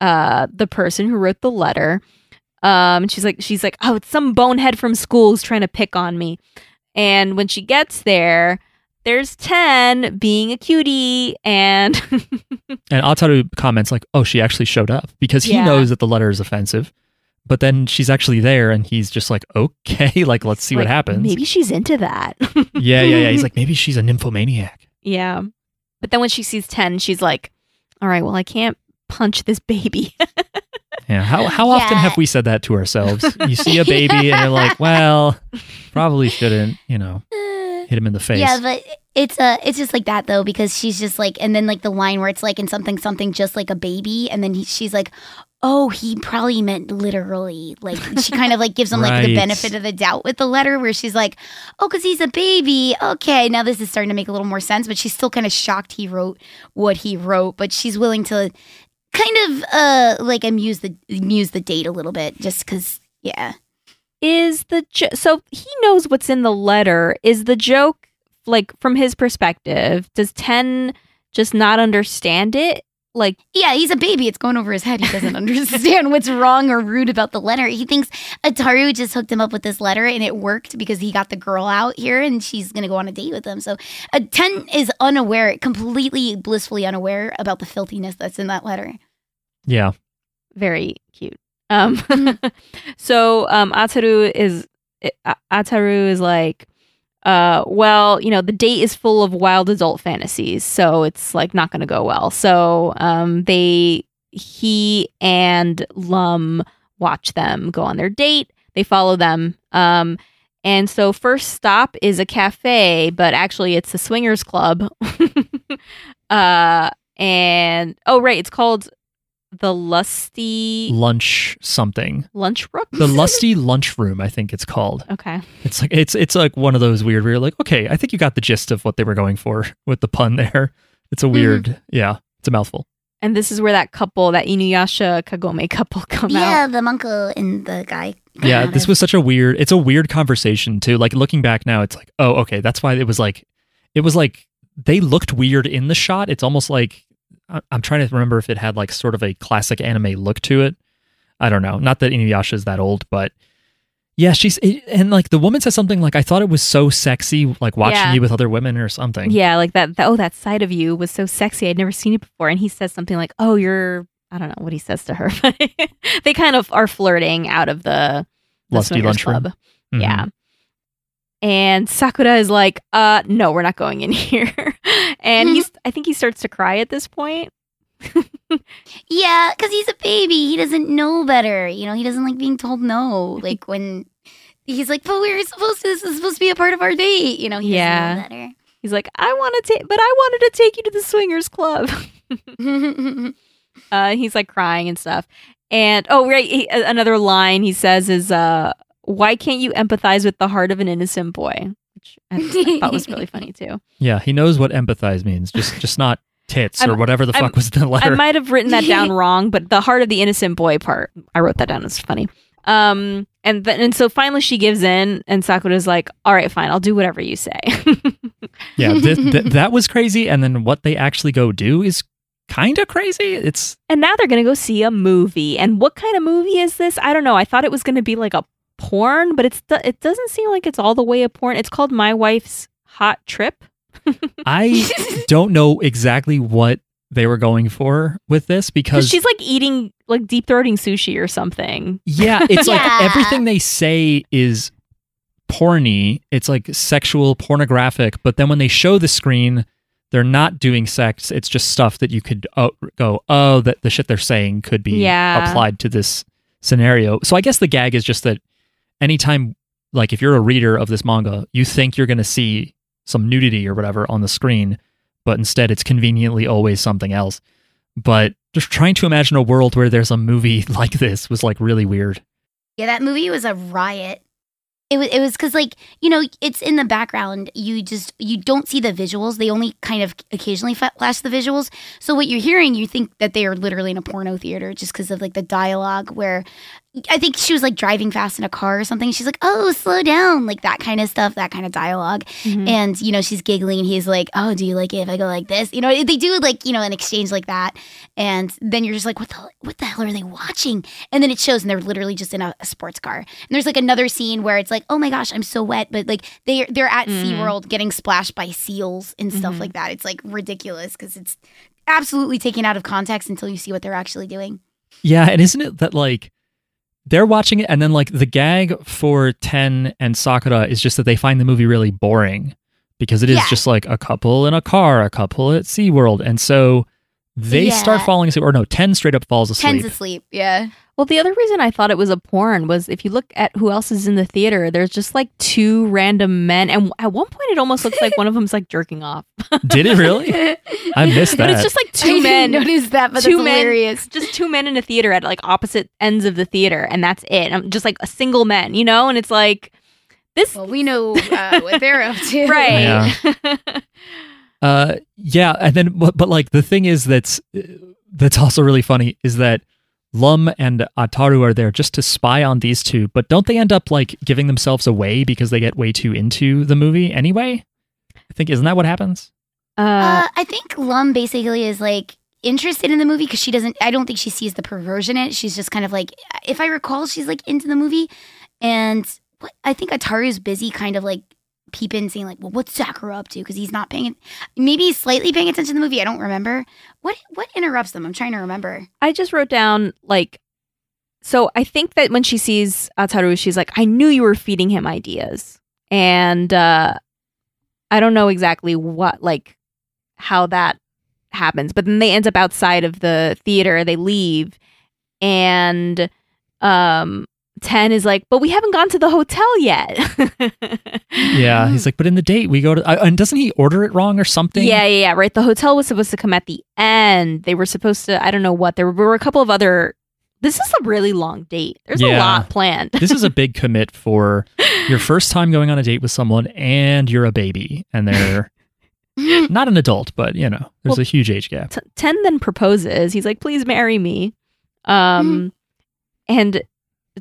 uh the person who wrote the letter. Um and she's like she's like, Oh, it's some bonehead from school who's trying to pick on me. And when she gets there, there's ten being a cutie and <laughs> And Ataru comments like, oh, she actually showed up because he Yeah. knows that the letter is offensive. But then she's actually there, and he's just like, okay, <laughs> like let's see what happens. Maybe she's into that. <laughs> Yeah, yeah, yeah. He's like, maybe she's a nymphomaniac. yeah. But then when she sees ten, she's like, All right, well, I can't punch this baby. Yeah. How how often Yeah. have we said that to ourselves? You see a baby and you're like, <laughs> well, probably shouldn't, you know, hit him in the face. Yeah, but it's uh it's just like that though because she's just like and then like the line where it's like in something something just like a baby and then he, she's like oh he probably meant literally like she kind of like gives him like the benefit of the doubt with the letter where she's like oh because he's a baby okay now this is starting to make a little more sense but she's still kind of shocked he wrote what he wrote but she's willing to kind of uh like amuse the amuse the date a little bit just because yeah. Is the jo- so he knows what's in the letter. Is the joke like from his perspective does Ten just not understand it like Yeah, he's a baby. It's going over his head. He doesn't <laughs> understand what's wrong or rude about the letter. He thinks Ataru just hooked him up with this letter and it worked because he got the girl out here and she's going to go on a date with him. So uh, Ten is unaware, completely blissfully unaware about the filthiness that's in that letter. yeah. very cute um <laughs> so um ataru is ataru is like uh well you know the date is full of wild adult fantasies so it's like not gonna go well. So um they he and lum watch them go on their date. They follow them. Um and so first stop is a cafe but actually it's a swingers club. <laughs> Uh and oh right it's called the lusty Lunch something. lunch rook The <laughs> lusty lunchroom, I think it's called. okay It's like it's it's like one of those weird where you're like, okay, I think you got the gist of what they were going for <laughs> with the pun there. It's a mm-hmm. weird, yeah, it's a mouthful. and this is where that couple that inuyasha kagome couple <laughs> come yeah, out the uncle and the guy. Yeah, this of- was such a weird. It's a weird conversation too. Like looking back now, it's like, oh, okay, that's why it was like, it was like they looked weird in the shot. It's almost like I- I'm trying to remember if it had like sort of a classic anime look to it. I don't know. Not that Inuyasha is that old, but yeah, she's and like the woman says something like, "I thought it was so sexy, like watching Yeah. you with other women or something." yeah like that, oh that side of you was so sexy i'd never seen it before and he says something like oh you're i don't know what he says to her <laughs> but <laughs> they kind of are flirting out of the, the Lusty lunchroom. club Mhm. Yeah. And Sakura is like, uh, no, we're not going in <laughs> here. and he's I think he starts to cry at this point. Yeah, because he's a baby. He doesn't know better. You know, he doesn't like being told no. <laughs> Like when he's like, but we were supposed to, this is supposed to be a part of our date. You know, he Yeah. doesn't know He's like, I want to take but I wanted to take you to the swingers club. <laughs> uh he's like crying and stuff. And oh right, he, another line he says is uh why can't you empathize with the heart of an innocent boy? Which I, I thought was really <laughs> funny too. Yeah, he knows what empathize means. Just just not tits or I'm- whatever the I'm- fuck was the the I might have written that <laughs> down wrong, but the heart of the innocent boy part, I wrote that down as funny. Um, and then and so finally she gives in, and Sakura's like, "All right, fine, I'll do whatever you say." <laughs> Yeah, th- th- that was crazy. And then what they actually go do is kind of crazy. It's and now they're gonna go see a movie. And what kind of movie is this? I don't know. I thought it was gonna be like a porn, but it's it doesn't seem like it's all the way a porn. It's called My Wife's Hot Trip. <laughs> I don't know exactly what they were going for with this Because because she's like eating like deep throating sushi or something. yeah, it's like <laughs> everything they say is porny. It's like sexual, pornographic. But then when they show the screen, they're not doing sex. It's just stuff that you could oh, go, oh, that the shit they're saying could be Yeah. applied to this scenario. So I guess the gag is just that anytime, like if you're a reader of this manga, you think you're going to see some nudity or whatever on the screen, but instead it's conveniently always something else. But just trying to imagine a world where there's a movie <laughs> like this was like really weird. Yeah, that movie was a riot. It was it was because like you know it's in the background. You just you don't see the visuals. They only kind of occasionally flash the visuals. So what you're hearing, you think that they are literally in a porno theater just because of like the dialogue. Where I think she was like driving fast in a car or something. She's like, "Oh, slow down," like that kind of stuff, that kind of dialogue. Mhm. And you know she's giggling. And he's like, "Oh, do you like it if I go like this?" You know they do like you know an exchange like that. And then you're just like, "What the what the hell are they watching?" And then it shows, and they're literally just in a, a sports car. And there's like another scene where it's like, "Oh my gosh, I'm so wet," but like they they're at Mm. SeaWorld getting splashed by seals and stuff Mhm. like that. It's like ridiculous because it's absolutely taken out of context until you see what they're actually doing. Yeah, and isn't it that like they're watching it and then like the gag for Ten and Sakura is just that they find the movie really boring because it is Yeah. just like a couple in a car, a couple at SeaWorld. And so they start falling asleep or no, Ten straight up falls asleep. Ten's asleep. Yeah. Well, the other reason I thought it was a porn was if you look at who else is in the theater, there's just like two random men, and at one point it almost looks like one of them's like jerking off. <laughs> Did it really? I <laughs> missed that. But that. it's just like <laughs> I two didn't men, notice that, but two that's men- hilarious. just two men in a theater at like opposite ends of the theater, and that's it. I'm just like a single man, you know, and it's like this, Well, we know uh, what they're up to. right? Uh, yeah, and then but, but like the thing is that's that's also really funny is that Lum and Ataru are there just to spy on these two, but don't they end up like giving themselves away because they get way too into the movie anyway? I think isn't that what happens? uh, Uh, I think Lum basically is like interested in the movie because she doesn't. I don't think she sees the perversion in it. She's just kind of like, if I recall, she's like into the movie, and what I think Ataru's busy, kind of like peeping, saying like, well, what's Sakura up to? Because he's not paying. Maybe he's slightly paying attention to the movie. I don't remember. What what interrupts them? I'm trying to remember. I just wrote down like so I think that when she sees Ataru, she's like, I knew you were feeding him ideas. And uh I don't know exactly what like how that happens, but then they end up outside of the theater, they leave, and um Ten is like, but we haven't gone to the hotel yet. <laughs> Yeah, he's like, but in the date we go to, uh, and doesn't he order it wrong or something? Yeah, yeah, yeah. Right. The hotel was supposed to come at the end. They were supposed to. I don't know what. There were, there were a couple of other. This is a really long date. There's a lot planned. this is a <laughs> big commit for your first time going on a date with someone, and you're a baby, and they're <laughs> not an adult, but you know, there's Well, a huge age gap. T- Ten then proposes. He's like, "Please marry me," um, and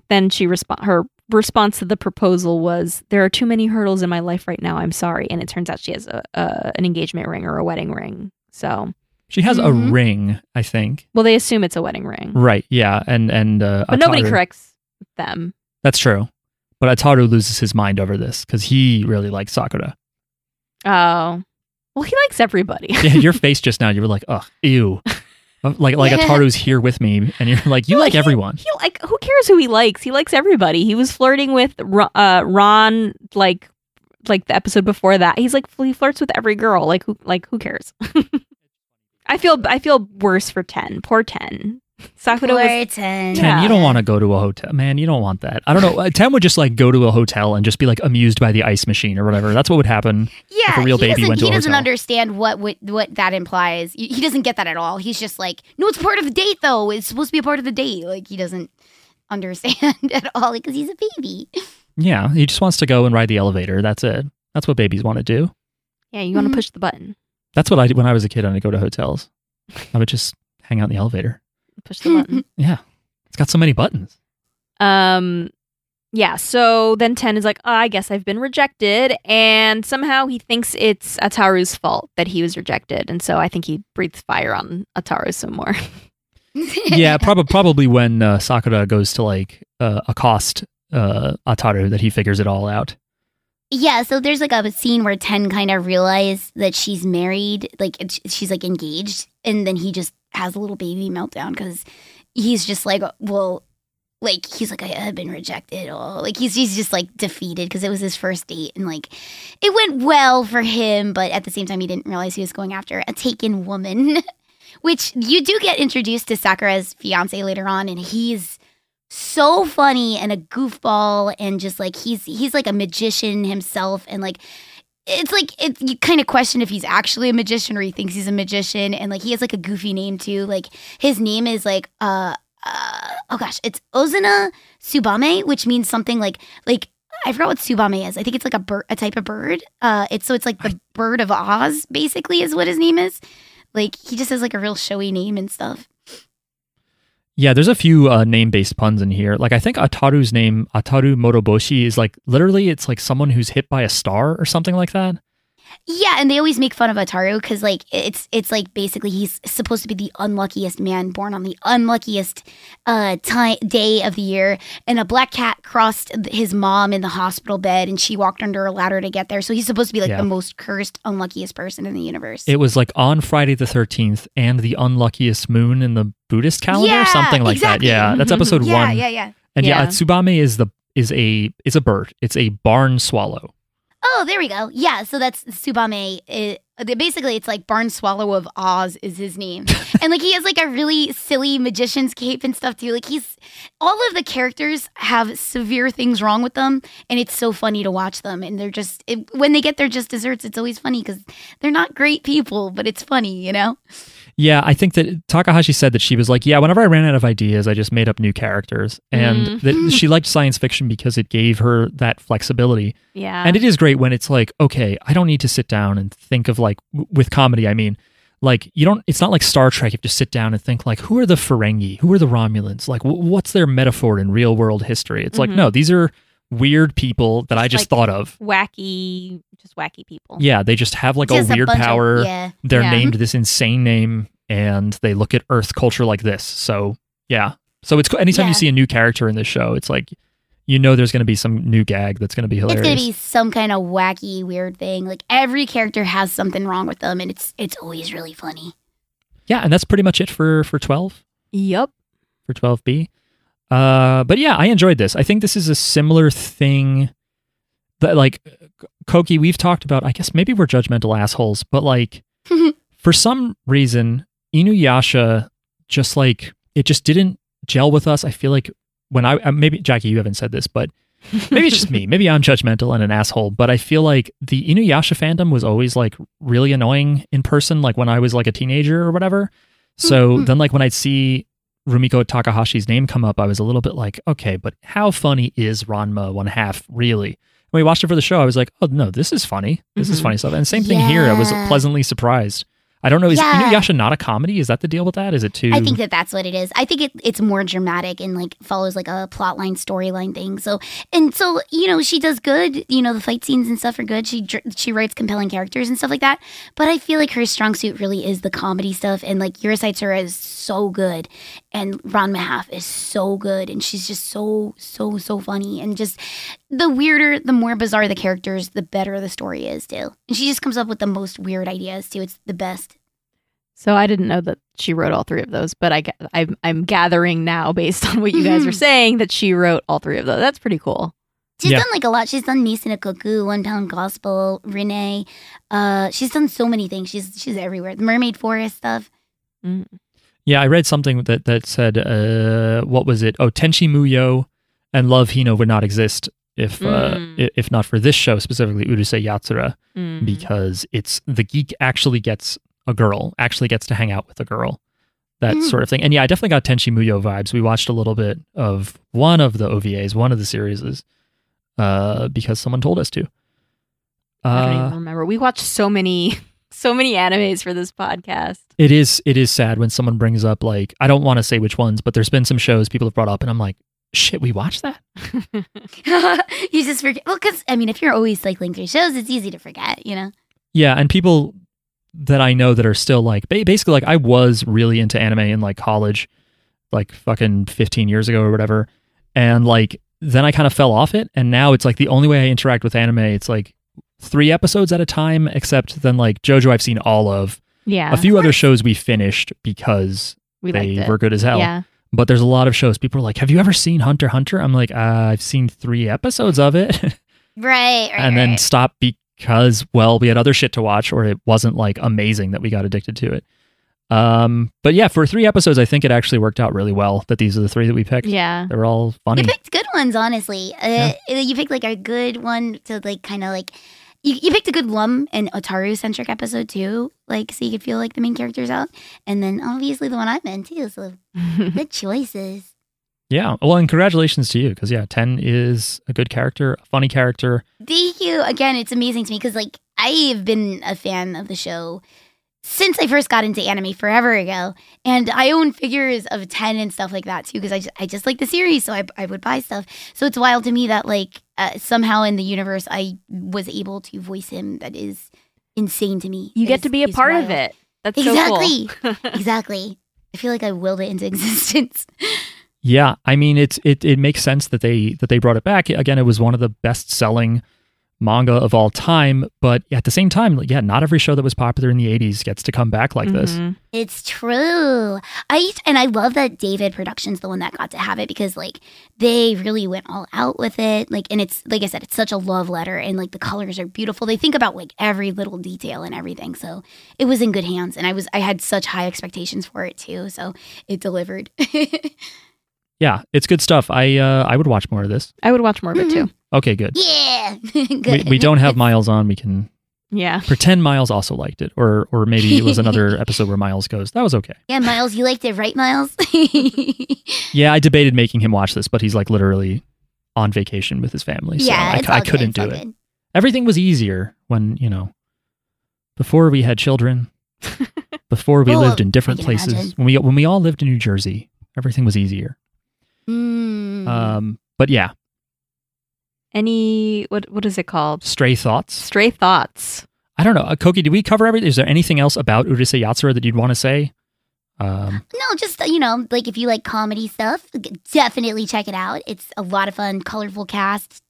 then she respond. Her response to the proposal was, "There are too many hurdles in my life right now. I'm sorry." And it turns out she has a, a an engagement ring or a wedding ring. So, She has Mhm. a ring, I think. well, they assume it's a wedding ring, Right? Yeah, and and uh, but nobody corrects them. That's true. But Ataru loses his mind over this because he really likes Sakura. Oh, well, he likes everybody. Yeah, your <laughs> face just now, you were like, ugh, ew. <laughs> Like like Yeah. Ataru's here with me, and you're like, you No, like he- everyone. he like who cares who he likes? He likes everybody. He was flirting with uh, Ran like like the episode before that. He's like he flirts with every girl. Like who like who cares? <laughs> I feel I feel worse for ten. Poor ten. Sakura was Ten. Ten, Yeah. you don't want to go to a hotel, man. You don't want that. I don't know. Uh, Ten would just like go to a hotel and just be like amused by the ice machine or whatever. That's what would happen. Yeah, a real he baby doesn't, went to he doesn't hotel. understand what, what what that implies. He he doesn't get that at all. He's just like, no, it's part of the date, though. It's supposed to be a part of the date. Like he doesn't <laughs> understand <laughs> at all because he's a baby. Yeah, he just wants to go and ride the elevator. That's it. That's what babies want to do. yeah. You want to push the button. That's what I did when I was a kid I would go to hotels. I would just hang out in the elevator. Push the button. <laughs> Yeah, it's got so many buttons. Um, yeah. So then Ten is like, oh, I guess I've been rejected, and somehow he thinks it's Ataru's fault that he was rejected, and so I think he breathes fire on Ataru some more. <laughs> yeah, probably probably when uh, Sakura goes to like uh, accost uh, Ataru that he figures it all out. Yeah, so there's like a scene where Ten kind of realizes that she's married, like it's- she's like engaged, and then he just has a little baby meltdown because he's just like, well, like he's like, I have been rejected. Oh, like he's he's just like defeated because it was his first date, and like it went well for him, but at the same time, he didn't realize he was going after a taken woman. <laughs> Which you do get introduced to Sakura's fiance later on, and he's so funny and a goofball and just like he's he's like a magician himself and like it's like it, you kind of question if he's actually a magician or he thinks he's a magician and like he has like a goofy name too like his name is like uh, uh oh gosh it's Ozuno Tsubame which means something like like I forgot what subame is. I think it's like a bird, a type of bird. Uh, it's so it's like the bird of Oz, basically, is what his name is. Like he just has like a real showy name and stuff. Yeah, there's a few uh, name-based puns in here. Like I think Ataru's name, Ataru Moroboshi, is like literally it's like someone who's hit by a star or something like that. Yeah, and they always make fun of Ataru because like it's it's like basically he's supposed to be the unluckiest man born on the unluckiest uh time day of the year, and a black cat crossed his mom in the hospital bed, and she walked under a ladder to get there. So he's supposed to be like Yeah. the most cursed, unluckiest person in the universe. It was like on Friday the 13th and the unluckiest moon in the Buddhist calendar, Yeah, something like exactly. that. Yeah, that's episode yeah, one. yeah, yeah. And yeah, Yeah. Tsubame is the is a is a bird. It's a barn swallow. Oh, there we go. Yeah, so that's Tsubame. It, basically, it's like Barn Swallow of Oz is his name, <laughs> and like he has like a really silly magician's cape and stuff too. Like he's all of the characters have severe things wrong with them, and it's so funny to watch them. And they're just it, when they get their just desserts, it's always funny because they're not great people, but it's funny, you know. Yeah, I think that Takahashi said that she was like, yeah, whenever I ran out of ideas, I just made up new characters, and Mhm. that <laughs> she liked science fiction because it gave her that flexibility. Yeah. And it is great when it's like, okay, I don't need to sit down and think of like w- with comedy. I mean, like you don't. It's not like Star Trek. You have to sit down and think like, who are the Ferengi? Who are the Romulans? Like, w- what's their metaphor in real world history? It's like, Mhm. no, these are weird people that I Just just like- thought of. wacky, just wacky people. Yeah, they just have like Just a weird bunch of- power. yeah. They're Yeah. named this insane name, and they look at Earth culture like this. So yeah, so it's cool. Anytime Yeah. you see a new character in this show, it's like you know there's going to be some new gag that's going to be hilarious. It's gonna be some kind of wacky, weird thing. Like every character has something wrong with them, and it's it's always really funny. yeah, and that's pretty much it for for twelve. Yep. for 12B. Uh, but yeah, I enjoyed this. I think this is a similar thing that, like, Coqui, we've talked about. I guess maybe we're judgmental assholes, but like, <laughs> for some reason, Inuyasha just like it just didn't gel with us. I feel like when I uh, maybe Jackie, you haven't said this, but maybe it's just me. <laughs> Maybe I'm judgmental and an asshole, but I feel like the Inuyasha fandom was always like really annoying in person, like when I was like a teenager or whatever. So then, like when I'd see Rumiko Takahashi's name come up, I was a little bit like, okay, but how funny is Ranma one half really? When we watched it for the show, I was like, oh no, this is funny. This is Mhm. funny stuff. And same thing here. I was pleasantly surprised. I don't know. Is Yeah. Inuyasha not a comedy? Is that the deal with that? Is it too? I think that that's what it is. I think it, it's more dramatic and like follows like a plotline storyline thing. So and so you know she does good. You know the fight scenes and stuff are good. She she writes compelling characters and stuff like that. But I feel like her strong suit really is the comedy stuff. And like Urusei Yatsura is so good, and Ranma half is so good, and she's just so so so funny. And just the weirder, the more bizarre the characters, the better the story is too. And she just comes up with the most weird ideas too. It's the best. So I didn't know that she wrote all three of those, but I I'm, I'm gathering now based on what you guys Mhm. were saying that she wrote all three of those. That's pretty cool. She's Yeah. done like a lot. She's done Maison Ikkoku, One Pound Gospel, Rinne. Uh, she's done so many things. She's she's everywhere. The Mermaid Forest stuff. Mm. Yeah, I read something that that said, uh, what was it? Oh, Tenchi Muyo and Love Hina would not exist if uh, Mm. i- if not for this show specifically, Urusei Yatsura, Mm. because it's the geek actually gets a girl, actually gets to hang out with a girl, that Mm. sort of thing. And yeah, I definitely got Tenchi Muyo vibes. We watched a little bit of one of the OVAs, one of the series, uh, because someone told us to. I don't Uh, even remember. We watched so many, <laughs> so many animes for this podcast. It is it is sad when someone brings up like I don't want to say which ones, but there's been some shows people have brought up and I'm like, shit, we watched that. <laughs> <laughs> you just forget. Well, because I mean, if you're always cycling through shows, it's easy to forget. You know. Yeah, and people that I know that are still like basically like I was really into anime in like college, like fucking 15 years ago or whatever, and like then I kind of fell off it, and now it's like the only way I interact with anime. It's like three episodes at a time, except then like JoJo I've seen all of. Yeah. A few other shows we finished because we they were good as hell. Yeah. But there's a lot of shows. People are like, "Have you ever seen Hunter Hunter?" I'm like, uh, "I've seen three episodes of it," <laughs> Right. right and then right. stop because well, we had other shit to watch, or it wasn't like amazing that we got addicted to it. Um, but yeah, for three episodes, I think it actually worked out really well. That these are the three that we picked. Yeah. They were all funny. You picked good ones, honestly. Uh, You picked like a good one to like kind of like. You, you picked a good Lum and Ataru centric episode too, like so you could feel like the main characters out, and then obviously the one I'm in too. So <laughs> good choices. Yeah. Well, and congratulations to you because yeah, Ten is a good character, a funny character. Thank you again. It's amazing to me because like I've been a fan of the show since I first got into anime forever ago, and I own figures of Ten and stuff like that too because I just, I just like the series, so I I would buy stuff. So it's wild to me that like uh, somehow in the universe I was able to voice him. That is insane to me. You It get is- to be a is part of it. That's Exactly. so cool. <laughs> Exactly. I feel like I willed it into <laughs> existence. Yeah, I mean it's it it makes sense that they that they brought it back. Again, it was one of the best selling manga of all time, but at the same time, yeah, not every show that was popular in the 80s gets to come back like this. Mhm. It's true. I used- and I love that David Productions the one that got to have it because like they really went all out with it. Like and it's like I said, it's such a love letter and like the colors are beautiful. They think about like every little detail and everything. So it was in good hands and I was I had such high expectations for it too. So it delivered. <laughs> Yeah, it's good stuff. I uh I would watch more of this. I would watch more of it too. Okay, good. yeah. <laughs> We, good. we don't have Miles on. We can Yeah. pretend Miles also liked it or or maybe it was another <laughs> episode where Miles goes. That was okay. Yeah, Miles, you liked it, right, Miles? <laughs> Yeah, I debated making him watch this, but he's like literally on vacation with his family, so yeah, I, it's I all good, couldn't it's all do it. good. Everything was easier when, you know, before we had children, before we Oh, lived in different places. imagine. When we when we all lived in New Jersey, everything was easier. Mm. Um, but yeah, Any what what is it called? stray thoughts. Stray thoughts. I don't know. Uh, Coqui, did we cover everything? Is there anything else about Urusei Yatsura that you'd want to say? Um, No, just you know, like if you like comedy stuff, definitely check it out. It's a lot of fun, colorful cast,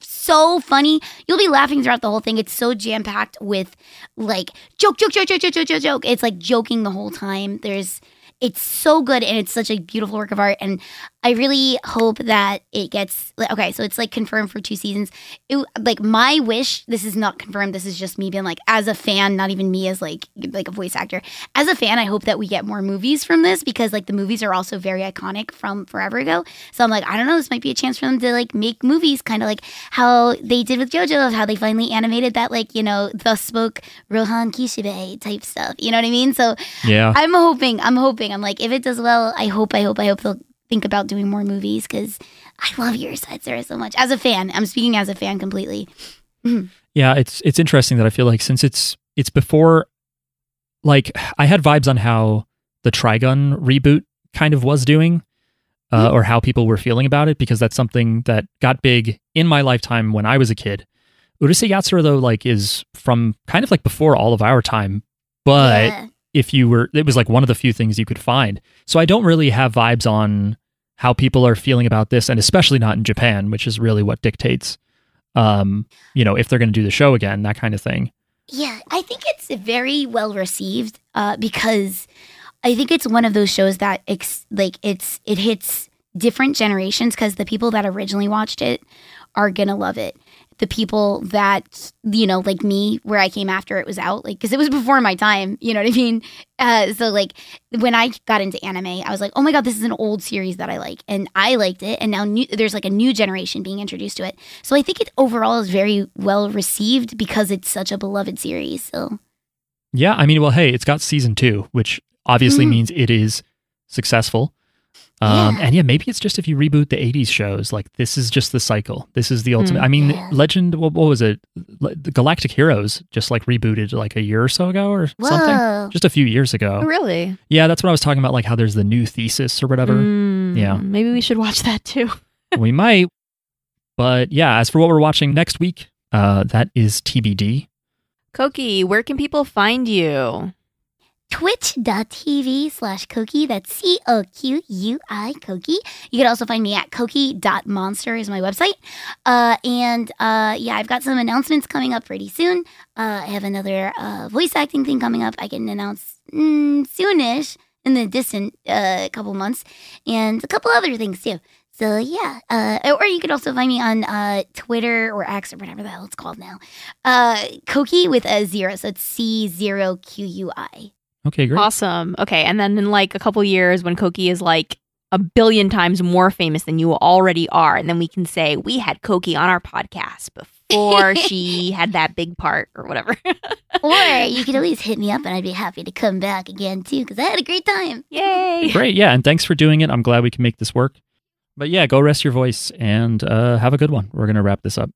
so funny. You'll be laughing throughout the whole thing. It's so jam packed with like joke, joke, joke, joke, joke, joke, joke, joke. It's like joking the whole time. There's, it's so good and it's such a beautiful work of art. And I really hope that it gets okay. So it's like confirmed for two seasons. It, like my wish. This is not confirmed. This is just me being like, as a fan, not even me as like like a voice actor as a fan, I hope that we get more movies from this because like the movies are also very iconic from forever ago. So I'm like, I don't know, this might be a chance for them to like make movies kind of like how they did with JoJo, of how they finally animated that like, you know, the spoke Rohan Kishibe type stuff. You know what I mean? So yeah. I'm hoping, I'm hoping, I'm like, if it does well, I hope, I hope, I hope they'll think about doing more movies because I love Urusei Yatsura, so much. As a fan, I'm speaking as a fan completely. Yeah, it's it's interesting that I feel like since it's it's before like I had vibes on how the Trigun reboot kind of was doing uh, or how people were feeling about it because that's something that got big in my lifetime when I was a kid. Urusei Yatsura though like is from kind of like before all of our time, but yeah. If you were it was like one of the few things you could find. So I don't really have vibes on how people are feeling about this and especially not in Japan, which is really what dictates um, you know, if they're going to do the show again, that kind of thing. Yeah, I think it's very well received uh, because I think it's one of those shows that ex- like it's it hits different generations because the people that originally watched it are gonna love it. The people that you know, like me, where I came after it was out, like because it was before my time. You know what I mean? <laughs> Uh, so like when I got into anime, I was like, oh my god, this is an old series that I like, and I liked it, and now new, there's like a new generation being introduced to it. So I think it overall is very well received because it's such a beloved series. So Yeah, I mean, well, hey, it's got season two, which obviously Mhm. means it is successful. Um, Yeah. And yeah, maybe it's just if you reboot the 80s shows, like this is just the cycle. This is the ultimate. Mm. I mean, Yeah. Legend, what, what was it? Le- The Galactic Heroes just like rebooted like a year or so ago or something. Just a few years ago. Really? Yeah, that's what I was talking about, like how there's the new thesis or whatever. Mm. Yeah. Maybe we should watch that too. <laughs> we might. But yeah, as for what we're watching next week, uh, that is TBD. Coqui, where can people find you? twitch.tv slash Coqui. That's C O Q U I Coqui. You can also find me at Coqui.monster is my website. Uh, and uh, yeah, I've got some announcements coming up pretty soon. Uh, I have another uh, voice acting thing coming up. I can announce mm, soonish in the distant uh, couple months, and a couple other things too. So yeah, uh, or you could also find me on uh, Twitter or X or whatever the hell it's called now. Uh, Coqui with a zero, so it's C zero Q U I. Okay, great. Awesome. Okay, and then in like a couple years when Coqui is like a billion times more famous than you already are, and then we can say we had Coqui on our podcast before <laughs> she had that big part or whatever. <laughs> Or you could always hit me up and I'd be happy to come back again too because I had a great time. Yay! Great. Yeah. And thanks for doing it. I'm glad we can make this work. But yeah, go rest your voice and uh, have a good one. We're going to wrap this up.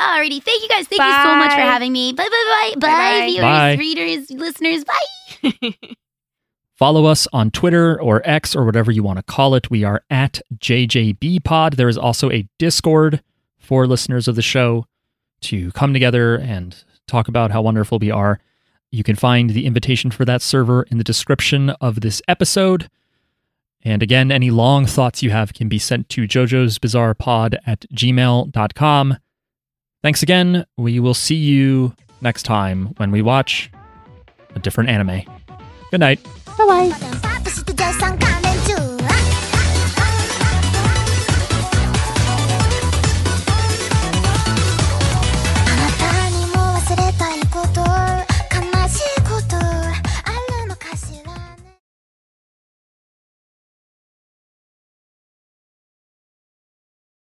Alrighty, thank you guys. Thank you so much for having me. Bye bye bye. Bye, Bye-bye. viewers, Bye. readers, listeners. Bye. <laughs> Follow us on Twitter or X or whatever you want to call it. We are at JJBpod. There is also a Discord for listeners of the show to come together and talk about how wonderful we are. You can find the invitation for that server in the description of this episode. And again, any long thoughts you have can be sent to jojo's bizarre pod at gmail.com. Thanks again. We will see you next time when we watch a different anime. Good night. Bye bye.